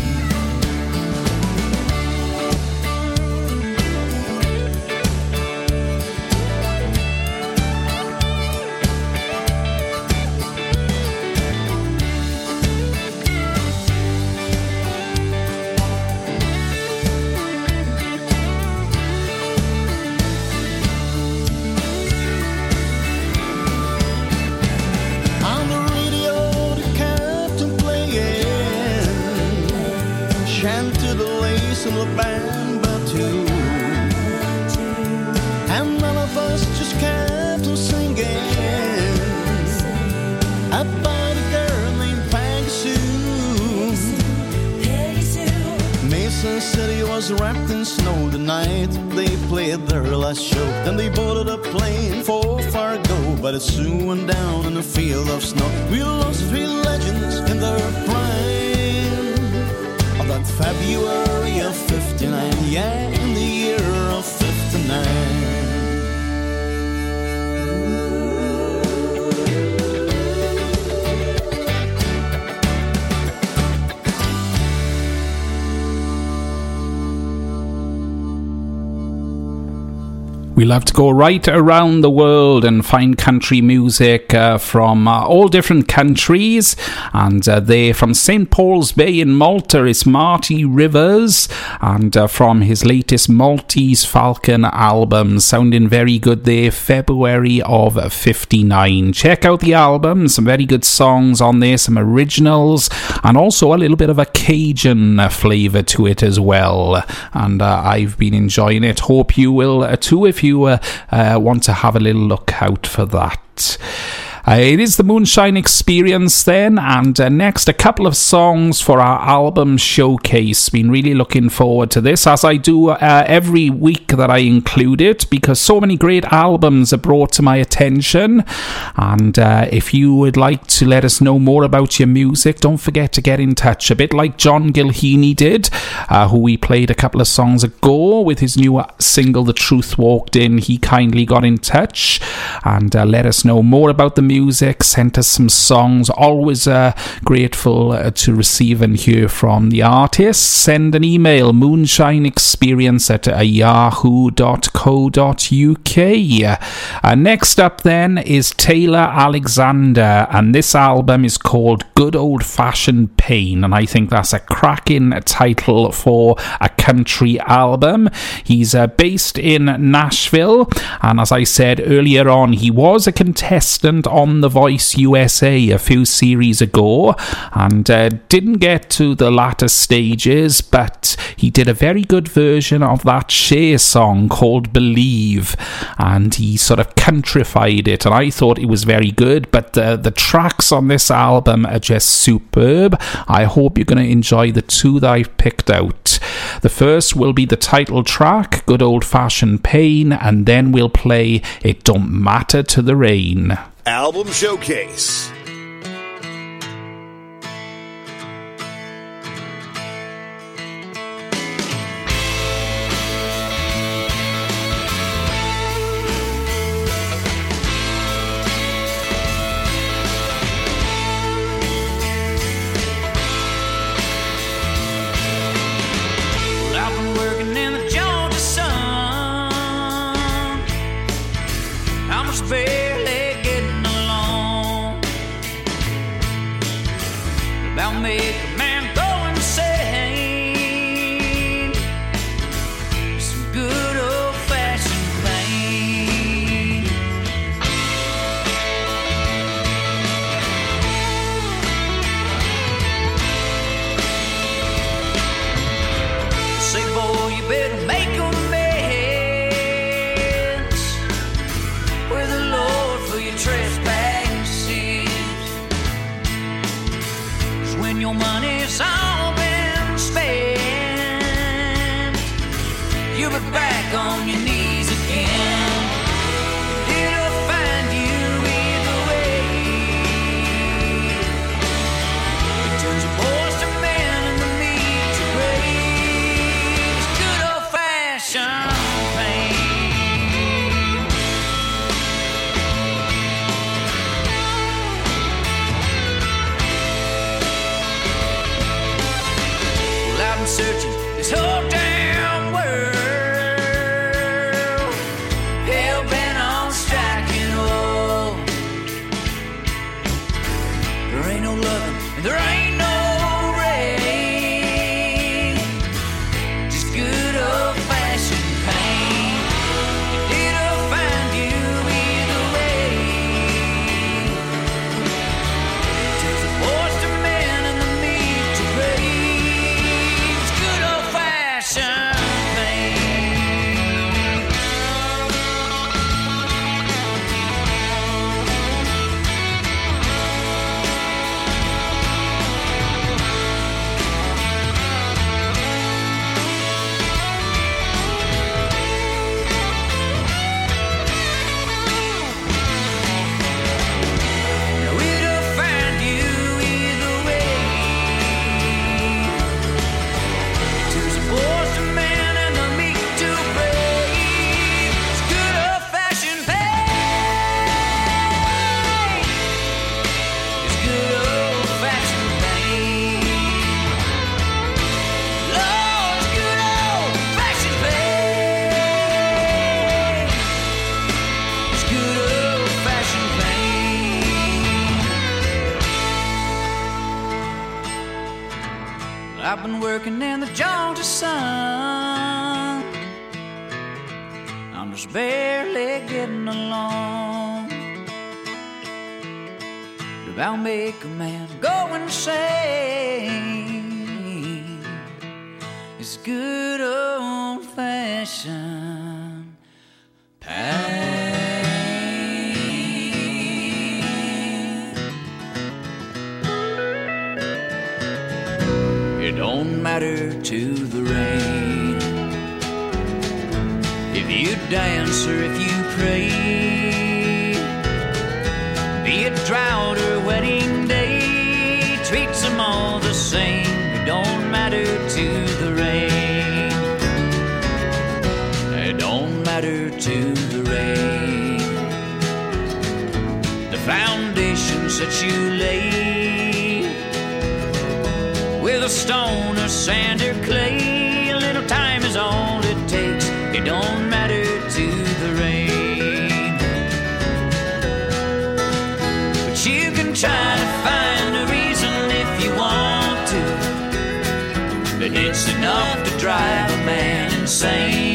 Love to go right around the world and find country music uh, from uh, all different countries. And uh, they from St. Paul's Bay in Malta is Marty Rivers, and uh, from his latest Maltese Falcon album, sounding very good there, February of 59. Check out the album, some very good songs on there, some originals, and also a little bit of a Cajun flavour to it as well. And uh, I've been enjoying it. Hope you will uh, too if you uh, uh, want to have a little look out for that. Uh, it is the Moonshine Experience then, and uh, next a couple of songs for our album showcase. Been really looking forward to this, as I do uh, every week that I include it, because so many great albums are brought to my attention. And uh, if you would like to let us know more about your music, don't forget to get in touch. A bit like John Gilheany did, uh, who we played a couple of songs ago with his new single, The Truth Walked In. He kindly got in touch and uh, let us know more about the music, sent us some songs. Always uh, grateful uh, to receive and hear from the artists. Send an email, moonshineexperience at yahoo.co.uk. Uh, next up then is Taylor Alexander, and this album is called Good Old Fashioned Pain, and I think that's a cracking title for a country album. He's uh, based in Nashville, and as I said earlier on, he was a contestant on on The Voice USA a few series ago and uh, didn't get to the latter stages, but he did a very good version of that Cher song called Believe and he sort of countrified it, and I thought it was very good. But the, the tracks on this album are just superb. I hope you're going to enjoy the two that I've picked out. The first will be the title track, Good Old Fashioned Pain, and then we'll play It Don't Matter to the Rain. Album Showcase. I'll make a man go insane. It's good old fashioned pain. It don't matter to the rain if you dance or if you pray. Foundations that you lay with a stone or sand or clay. A little time is all it takes. It don't matter to the rain. But you can try to find a reason if you want to. But it's enough to drive a man insane.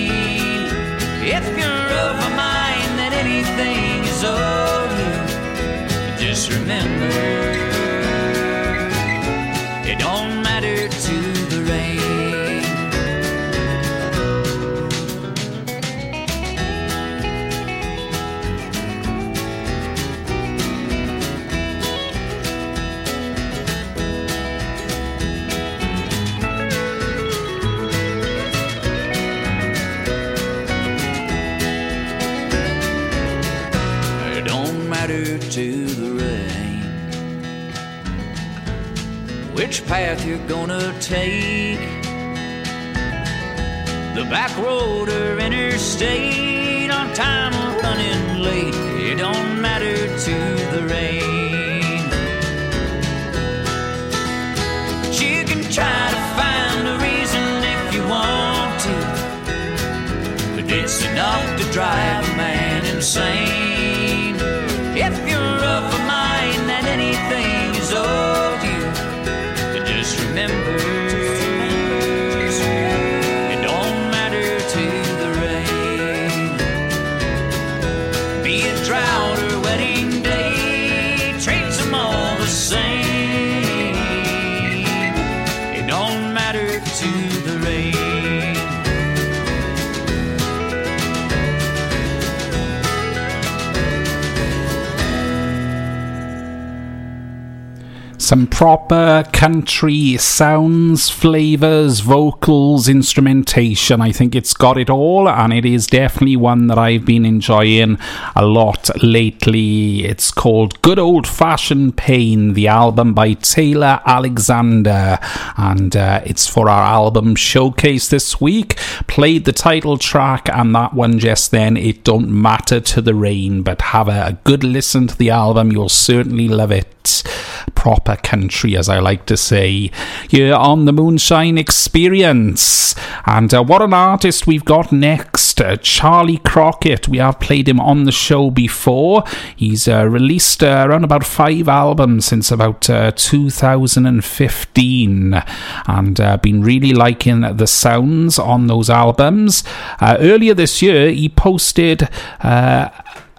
Path you're gonna take? The back road or interstate, on time or running late, it don't matter to the rain. But you can try to find a reason if you want to, but it's enough to drive a man insane. Some proper country sounds, flavours, vocals, instrumentation. I think it's got it all, and it is definitely one that I've been enjoying a lot lately. It's called Good Old Fashioned Pain, the album by Taylor Alexander, and uh, it's for our album showcase this week. Played the title track, and that one just then. It don't matter to the rain, but have a, a good listen to the album. You'll certainly love it proper country, as I like to say. You're on the Moonshine Experience. And uh, what an artist we've got next. Uh, Charley Crockett. We have played him on the show before. He's uh, released uh, around about five albums since about uh, 2015 and uh, been really liking the sounds on those albums. Earlier this year, he posted.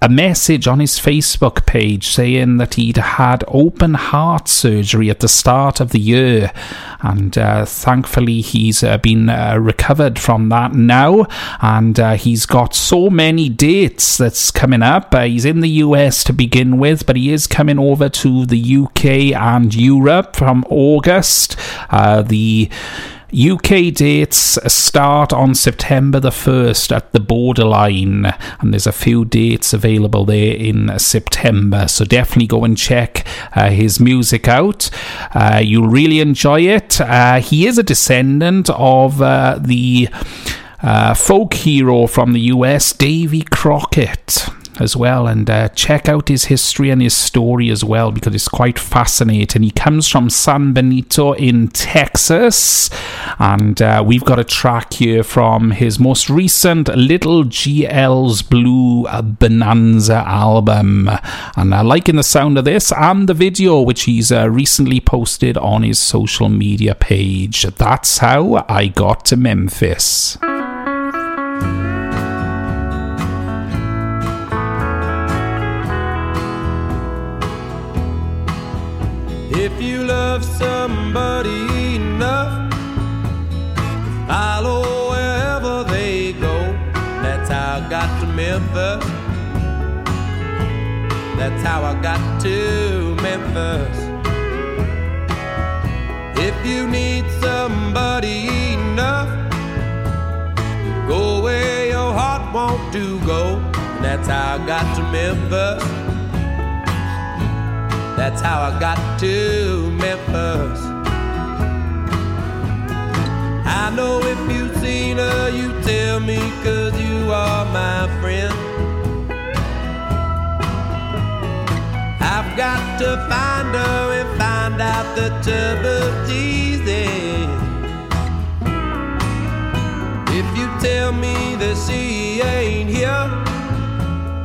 A message on his Facebook page saying that he'd had open heart surgery at the start of the year, and uh, thankfully he's uh, been uh, recovered from that now, and uh, he's got so many dates that's coming up. Uh, he's in the US to begin with, but he is coming over to the UK and Europe from August. Uh, the UK dates start on September the 1st at the borderline, and there's a few dates available there in September. So definitely go and check uh, his music out. Uh, you'll really enjoy it. Uh, he is a descendant of uh, the uh, folk hero from the US, Davy Crockett as well and uh, check out his history and his story as well because it's quite fascinating. He comes from San Benito in Texas, and uh, we've got a track here from his most recent Little GL's Blue Bonanza album. And I'm liking the sound of this and the video, which he's uh, recently posted on his social media page. That's how I got to Memphis. If you love somebody enough, follow wherever they go. That's how I got to Memphis. That's how I got to Memphis. If you need somebody enough, go where your heart wants to go. That's how I got to Memphis. That's how I got to Memphis. I know if you've seen her, you tell me, cause you are my friend. I've got to find her and find out the trouble she's in. If you tell me that she ain't here,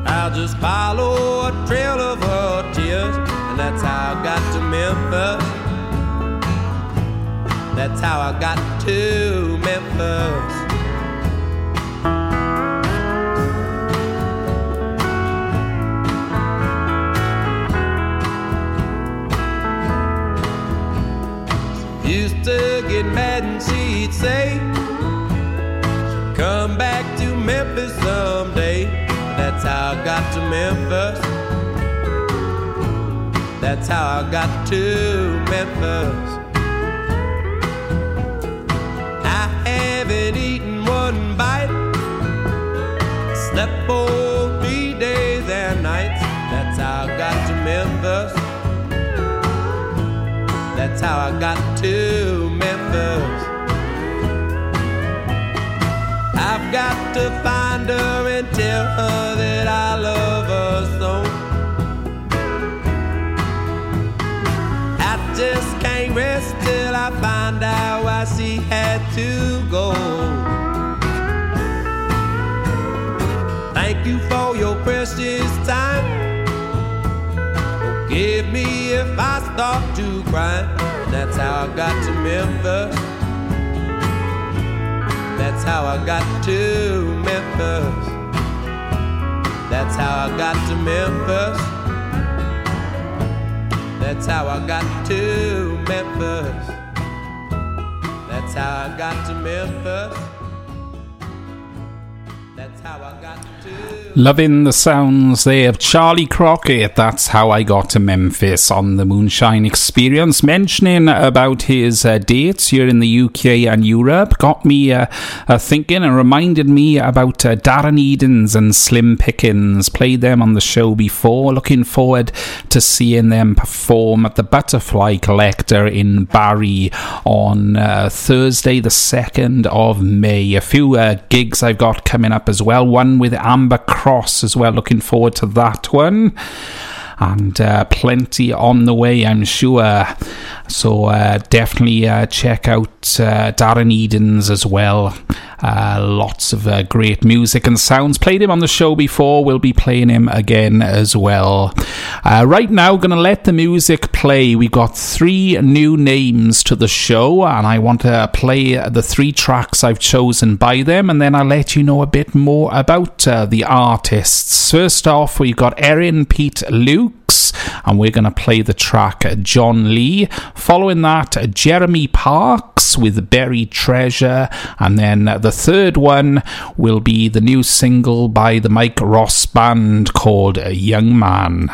I'll just follow a trail of her tears. That's how I got to Memphis. That's how I got to Memphis. Used to get mad and she'd say, Come back to Memphis someday. That's how I got to Memphis. That's how I got to Memphis. I haven't eaten one bite, slept for three days and nights. That's how I got to Memphis. That's how I got to Memphis. I've got to find her and tell her that I love her. Rest till I find out why she had to go. Thank you for your precious time. Forgive me if I start to cry. That's how I got to Memphis. That's how I got to Memphis. That's how I got to Memphis. That's how I got to Memphis. That's how I got to Memphis. Loving the sounds there of Charley Crockett. That's how I got to Memphis on the Moonshine Experience. Mentioning about his uh, dates here in the UK and Europe got me uh, uh, thinking and reminded me about uh, Darren Edens and Slim Pickens. Played them on the show before. Looking forward to seeing them perform at the Butterfly Collector in Barry on uh, Thursday, the 2nd of May. A few uh, gigs I've got coming up as well. One with Amber Cross as well. Looking forward to that one. And uh, plenty on the way, I'm sure. So uh, definitely uh, check out uh, Darren Edens as well. Uh, lots of uh, great music and sounds. Played him on the show before. We'll be playing him again as well. Uh, right now, going to let the music play. We've got three new names to the show, and I want to play the three tracks I've chosen by them, and then I'll let you know a bit more about uh, the artists. First off, we've got Erinn Peet-Lukes, and we're going to play the track John Lee. Following that, Jeremy Parks with Buried Treasure, and then the third one will be the new single by the Mike Ross Band called Young Man.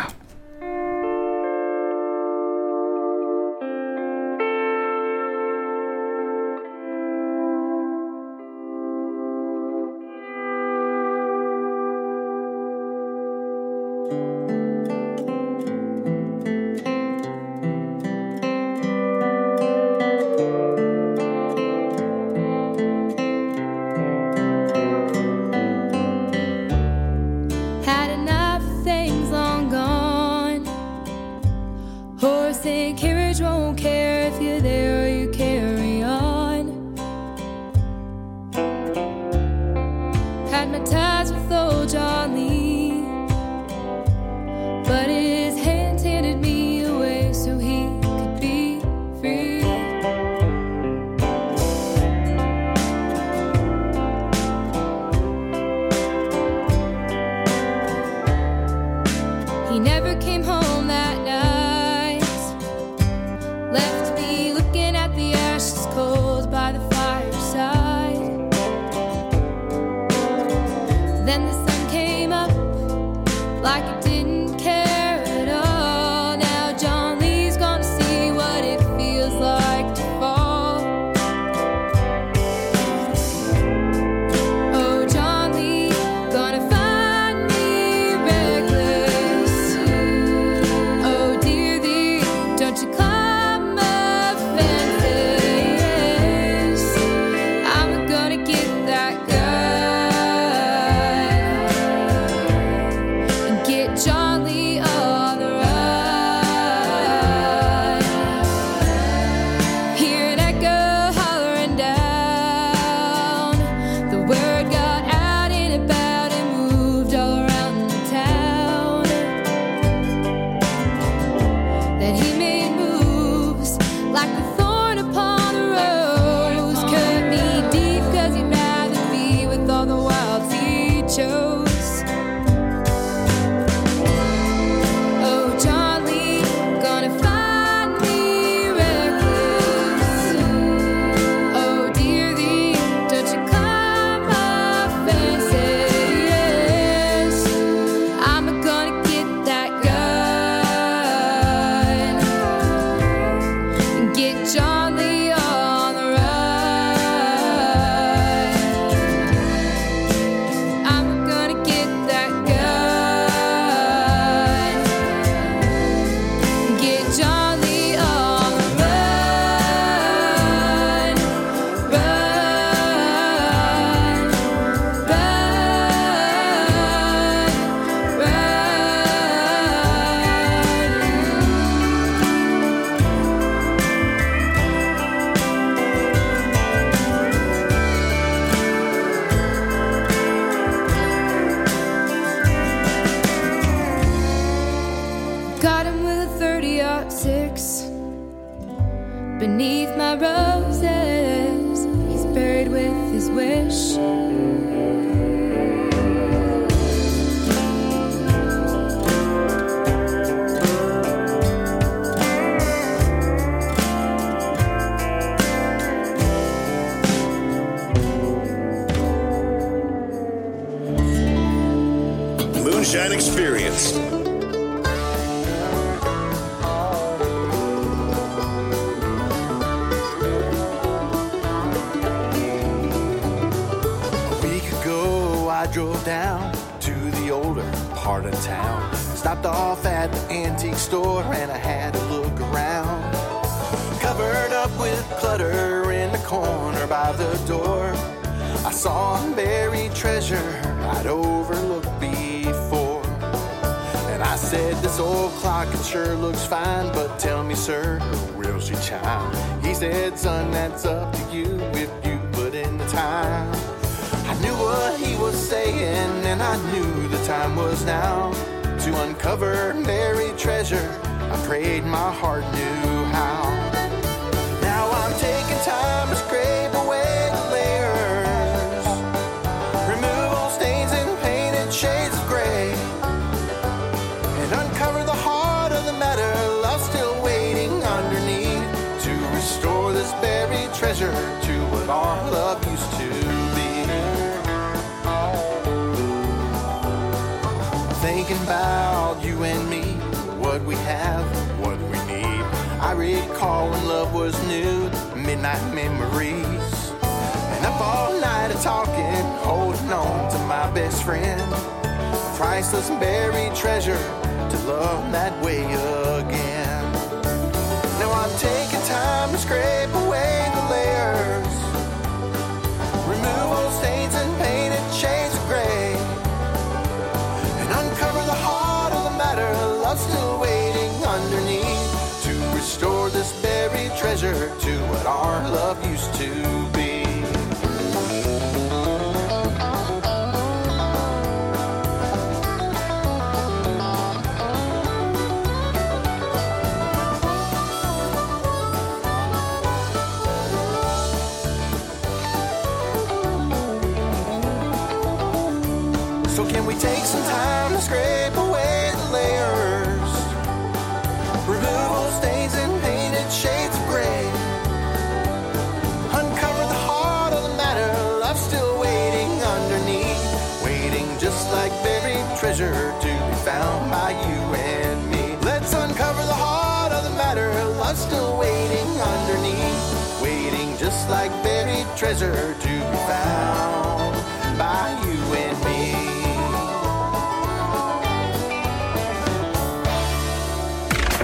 treasure to be found by you and me.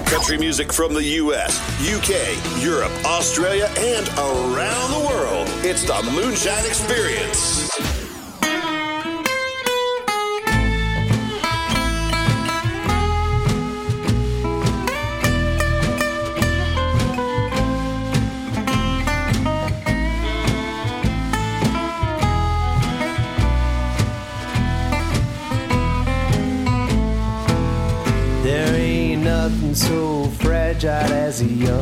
Country music from the U.S., U.K., Europe, Australia, and around the world. It's the Moonshine Experience. easier.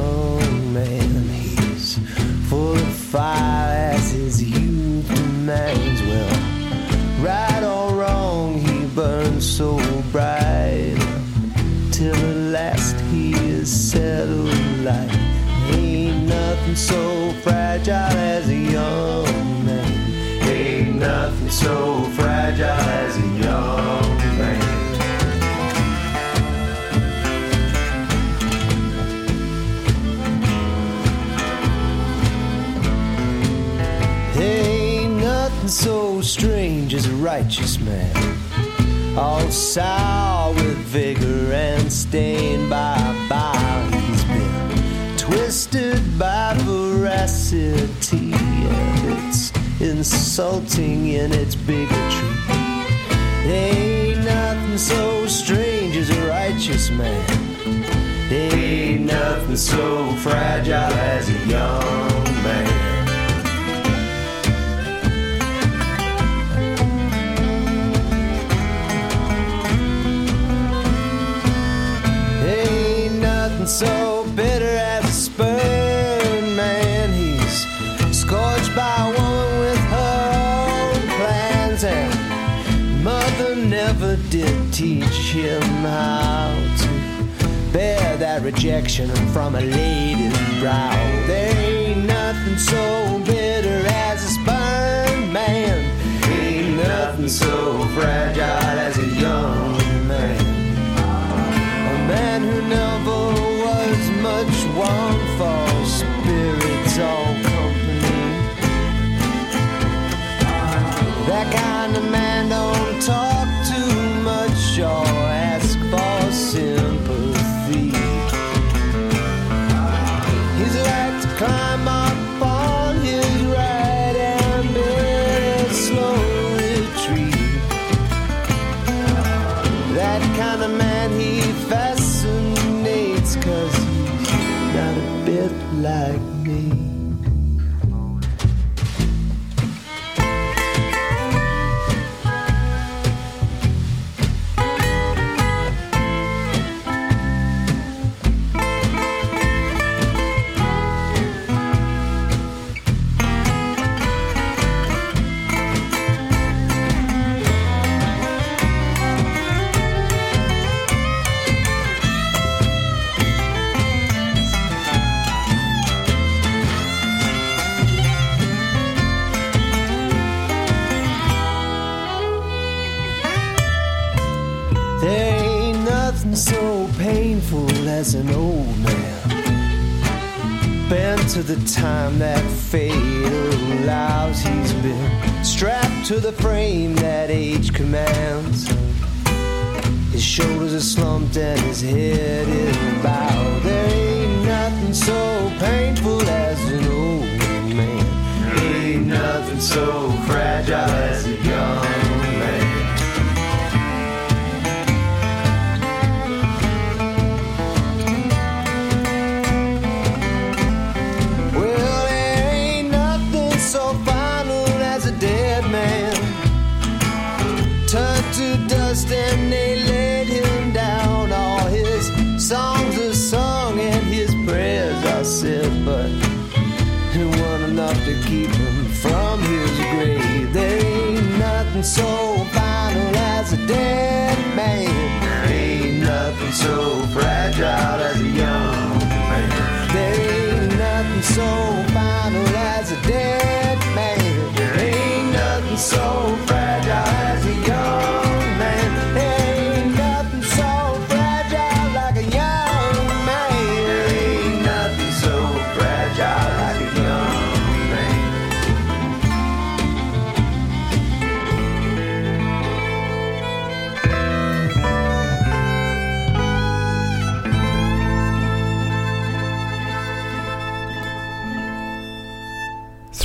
and it's been from a lady's so painful as an old man bent to the time that fate allows. He's been strapped to the frame that age commands. His shoulders are slumped and his head is bowed. There ain't nothing so painful as an old man. Ain't nothing so fragile as a young dead man. Ain't nothing so fragile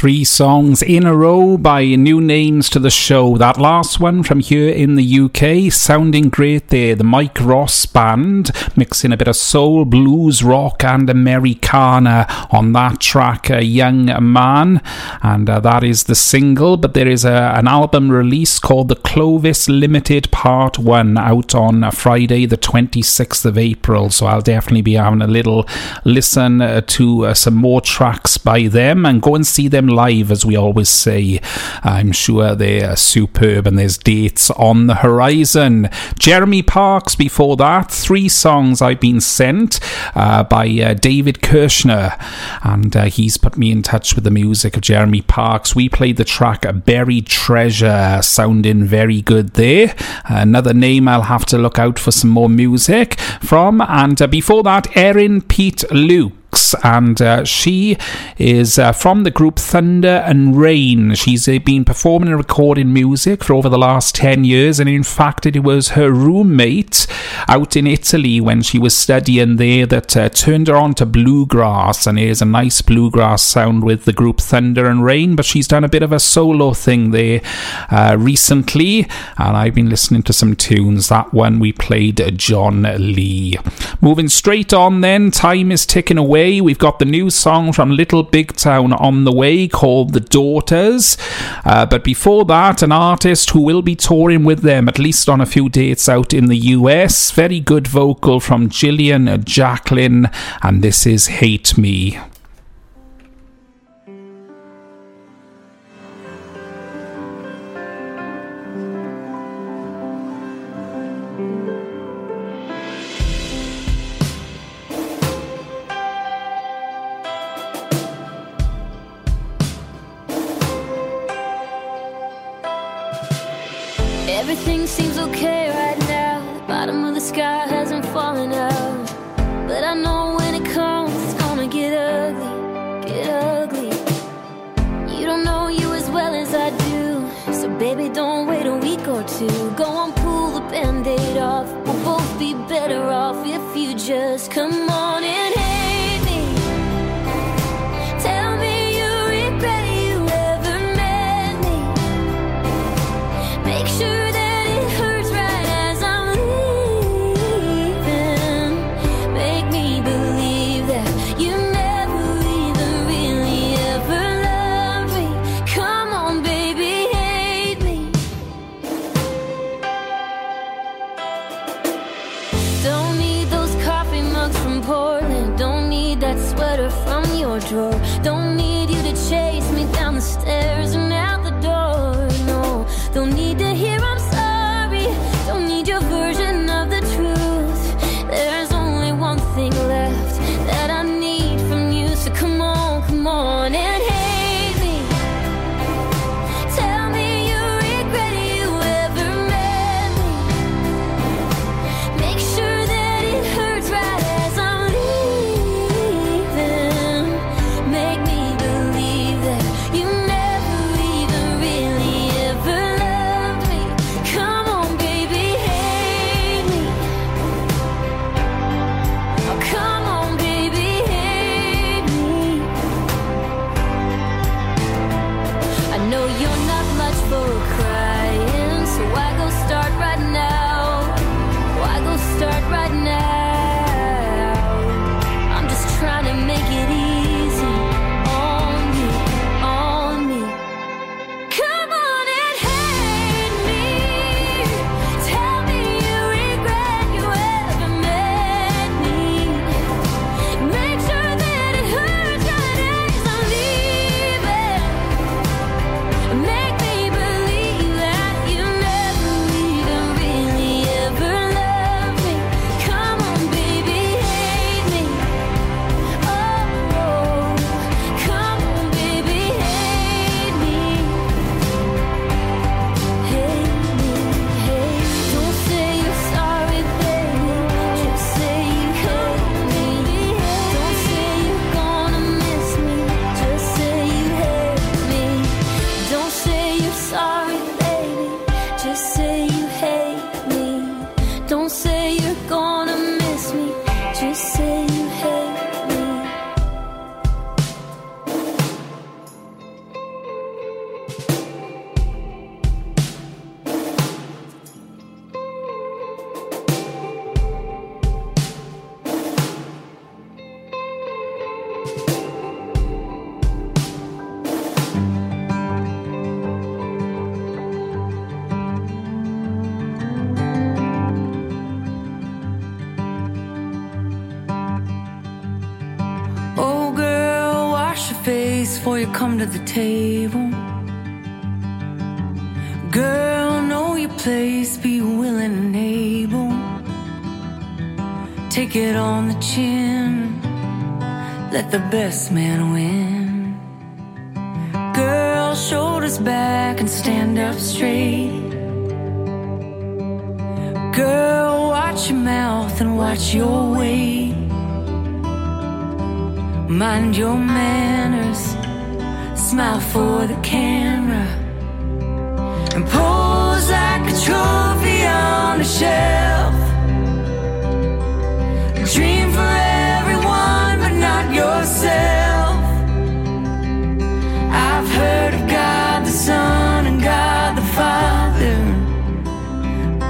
Three songs in a row by new names to the show. That last one from here in the UK, sounding great there. The Mike Ross Band, mixing a bit of soul, blues, rock, and Americana on that track, A Young Man. And uh, that is the single, but there is a, an album release called The Clovis Limited Part 1 out on Friday, the 26th of April. So I'll definitely be having a little listen uh, to uh, some more tracks by them and go and see them live, as we always say. I'm sure they're superb and there's dates on the horizon. Jeremy Parks before that, three songs I've been sent uh, by uh, David Kirshner, and uh, he's put me in touch with the music of Jeremy Parks. We played the track Buried Treasure, sounding very good there. Another name I'll have to look out for some more music from, and uh, before that, Erinn Peet-Luke and uh, she is uh, from the group Thunder and Rain. She's uh, been performing and recording music for over the last 10 years, and in fact, it was her roommate out in Italy when she was studying there that uh, turned her on to bluegrass, and here's a nice bluegrass sound with the group Thunder and Rain. But she's done a bit of a solo thing there uh, recently, and I've been listening to some tunes. That one we played John Lee. Moving straight on, then, time is ticking away. We've got the new song from Little Big Town on the way called The Daughters. Uh, but before that, an artist who will be touring with them, at least on a few dates out in the US. Very good vocal from Jillian Jacqueline, and this is Hate Me. Everything seems okay right now. The bottom of the sky hasn't fallen out. before you come to the table. Girl, know your place, be willing and able. Take it on the chin, let the best man win. Girl, shoulders back and stand up straight. Girl, watch your mouth and watch your weight. Mind your manners smile for the camera, and pose like a trophy on a shelf. Dream for everyone, but not yourself. I've heard of God the Son and God the Father.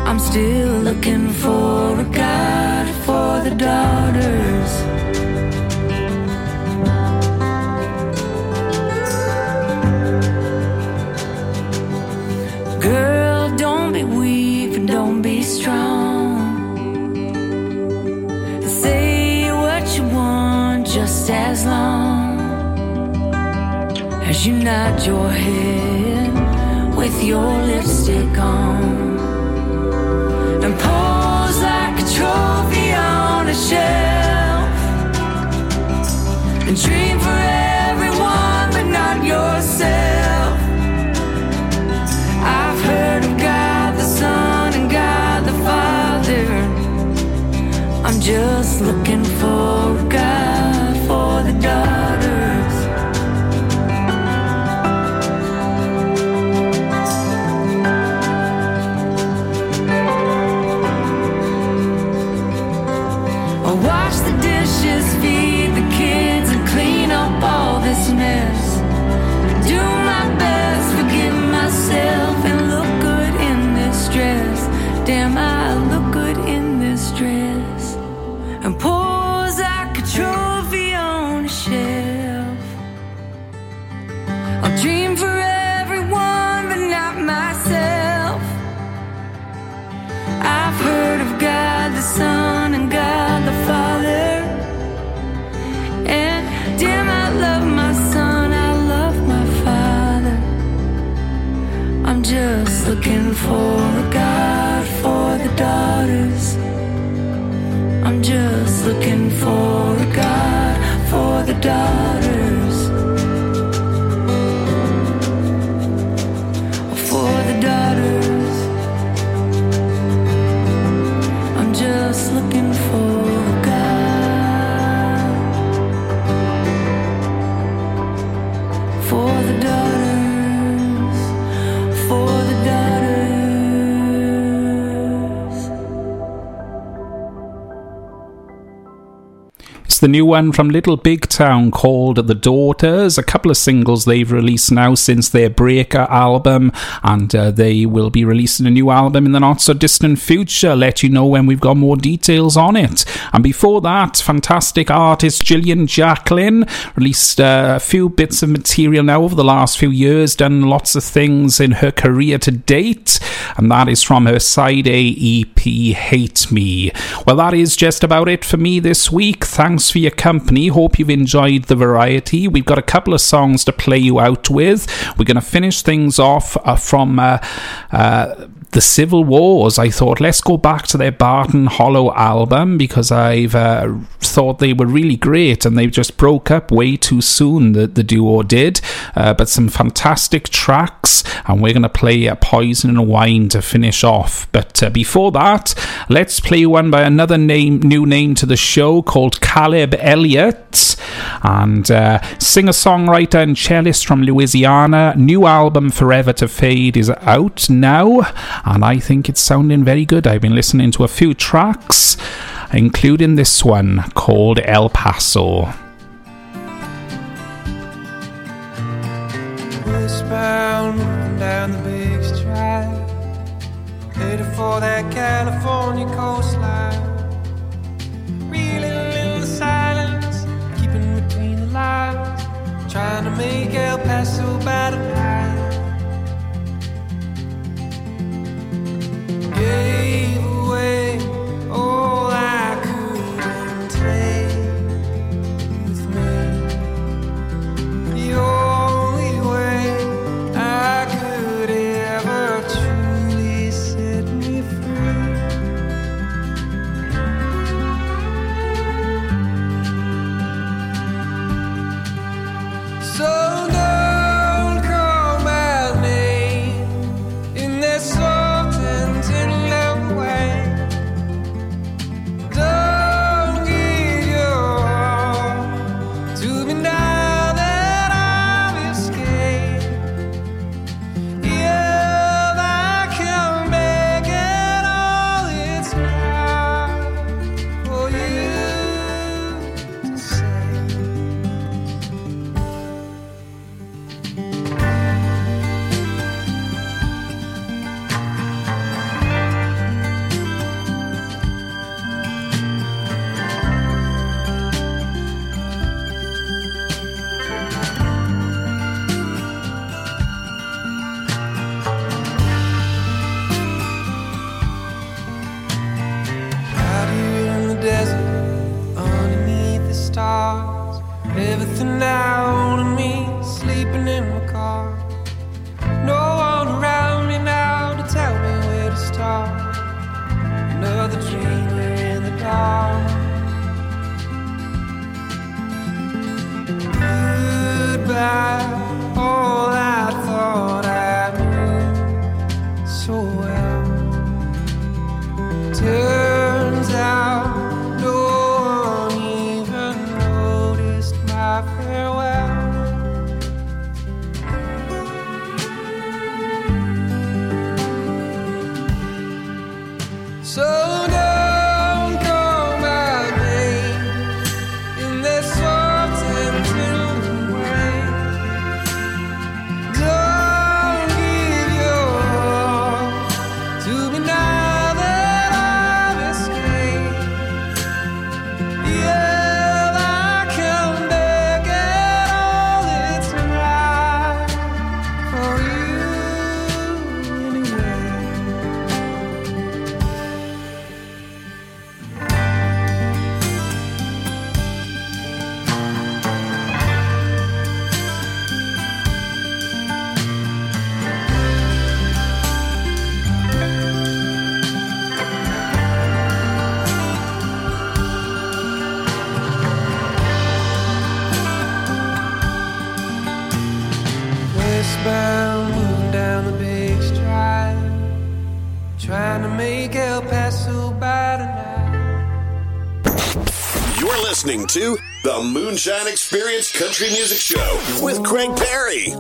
I'm still looking for a God for the daughters. You nod your head with your lipstick on and pose like a trophy on a shelf and dream for everyone but not yourself. I've heard of God the Son and God the Father. I'm just the new one from Little Big Town called The Daughters. A couple of singles they've released now since their Breaker album, and uh, they will be releasing a new album in the not so distant future. Let you know when we've got more details on it. And before that, fantastic artist Jillian Jacqueline released uh, a few bits of material now over the last few years, done lots of things in her career to date, and that is from her side A EP, Hate Me. Well, that is just about it for me this week. Thanks for your company. Hope you've enjoyed the variety. We've got a couple of songs to play you out with. We're going to finish things off uh, from. Uh, uh, the Civil Wars, I thought, let's go back to their Barton Hollow album because I've uh, thought they were really great and they just broke up way too soon, the, the duo did. Uh, but some fantastic tracks, and we're going to play uh, Poison and Wine to finish off. But uh, before that, let's play one by another name, new name to the show called Caleb Elliott, and uh, singer songwriter and cellist from Louisiana. New album Forever to Fade is out now and I think it's sounding very good. I've been listening to a few tracks, including this one called El Paso. Westbound, down the big stride. Headed for that California coastline. Reeling in the silence, keeping between the lines. Trying to make El Paso night. Trying to make El Paso tonight. You're listening to the Moonshine Experience Country Music Show with Craig Parry.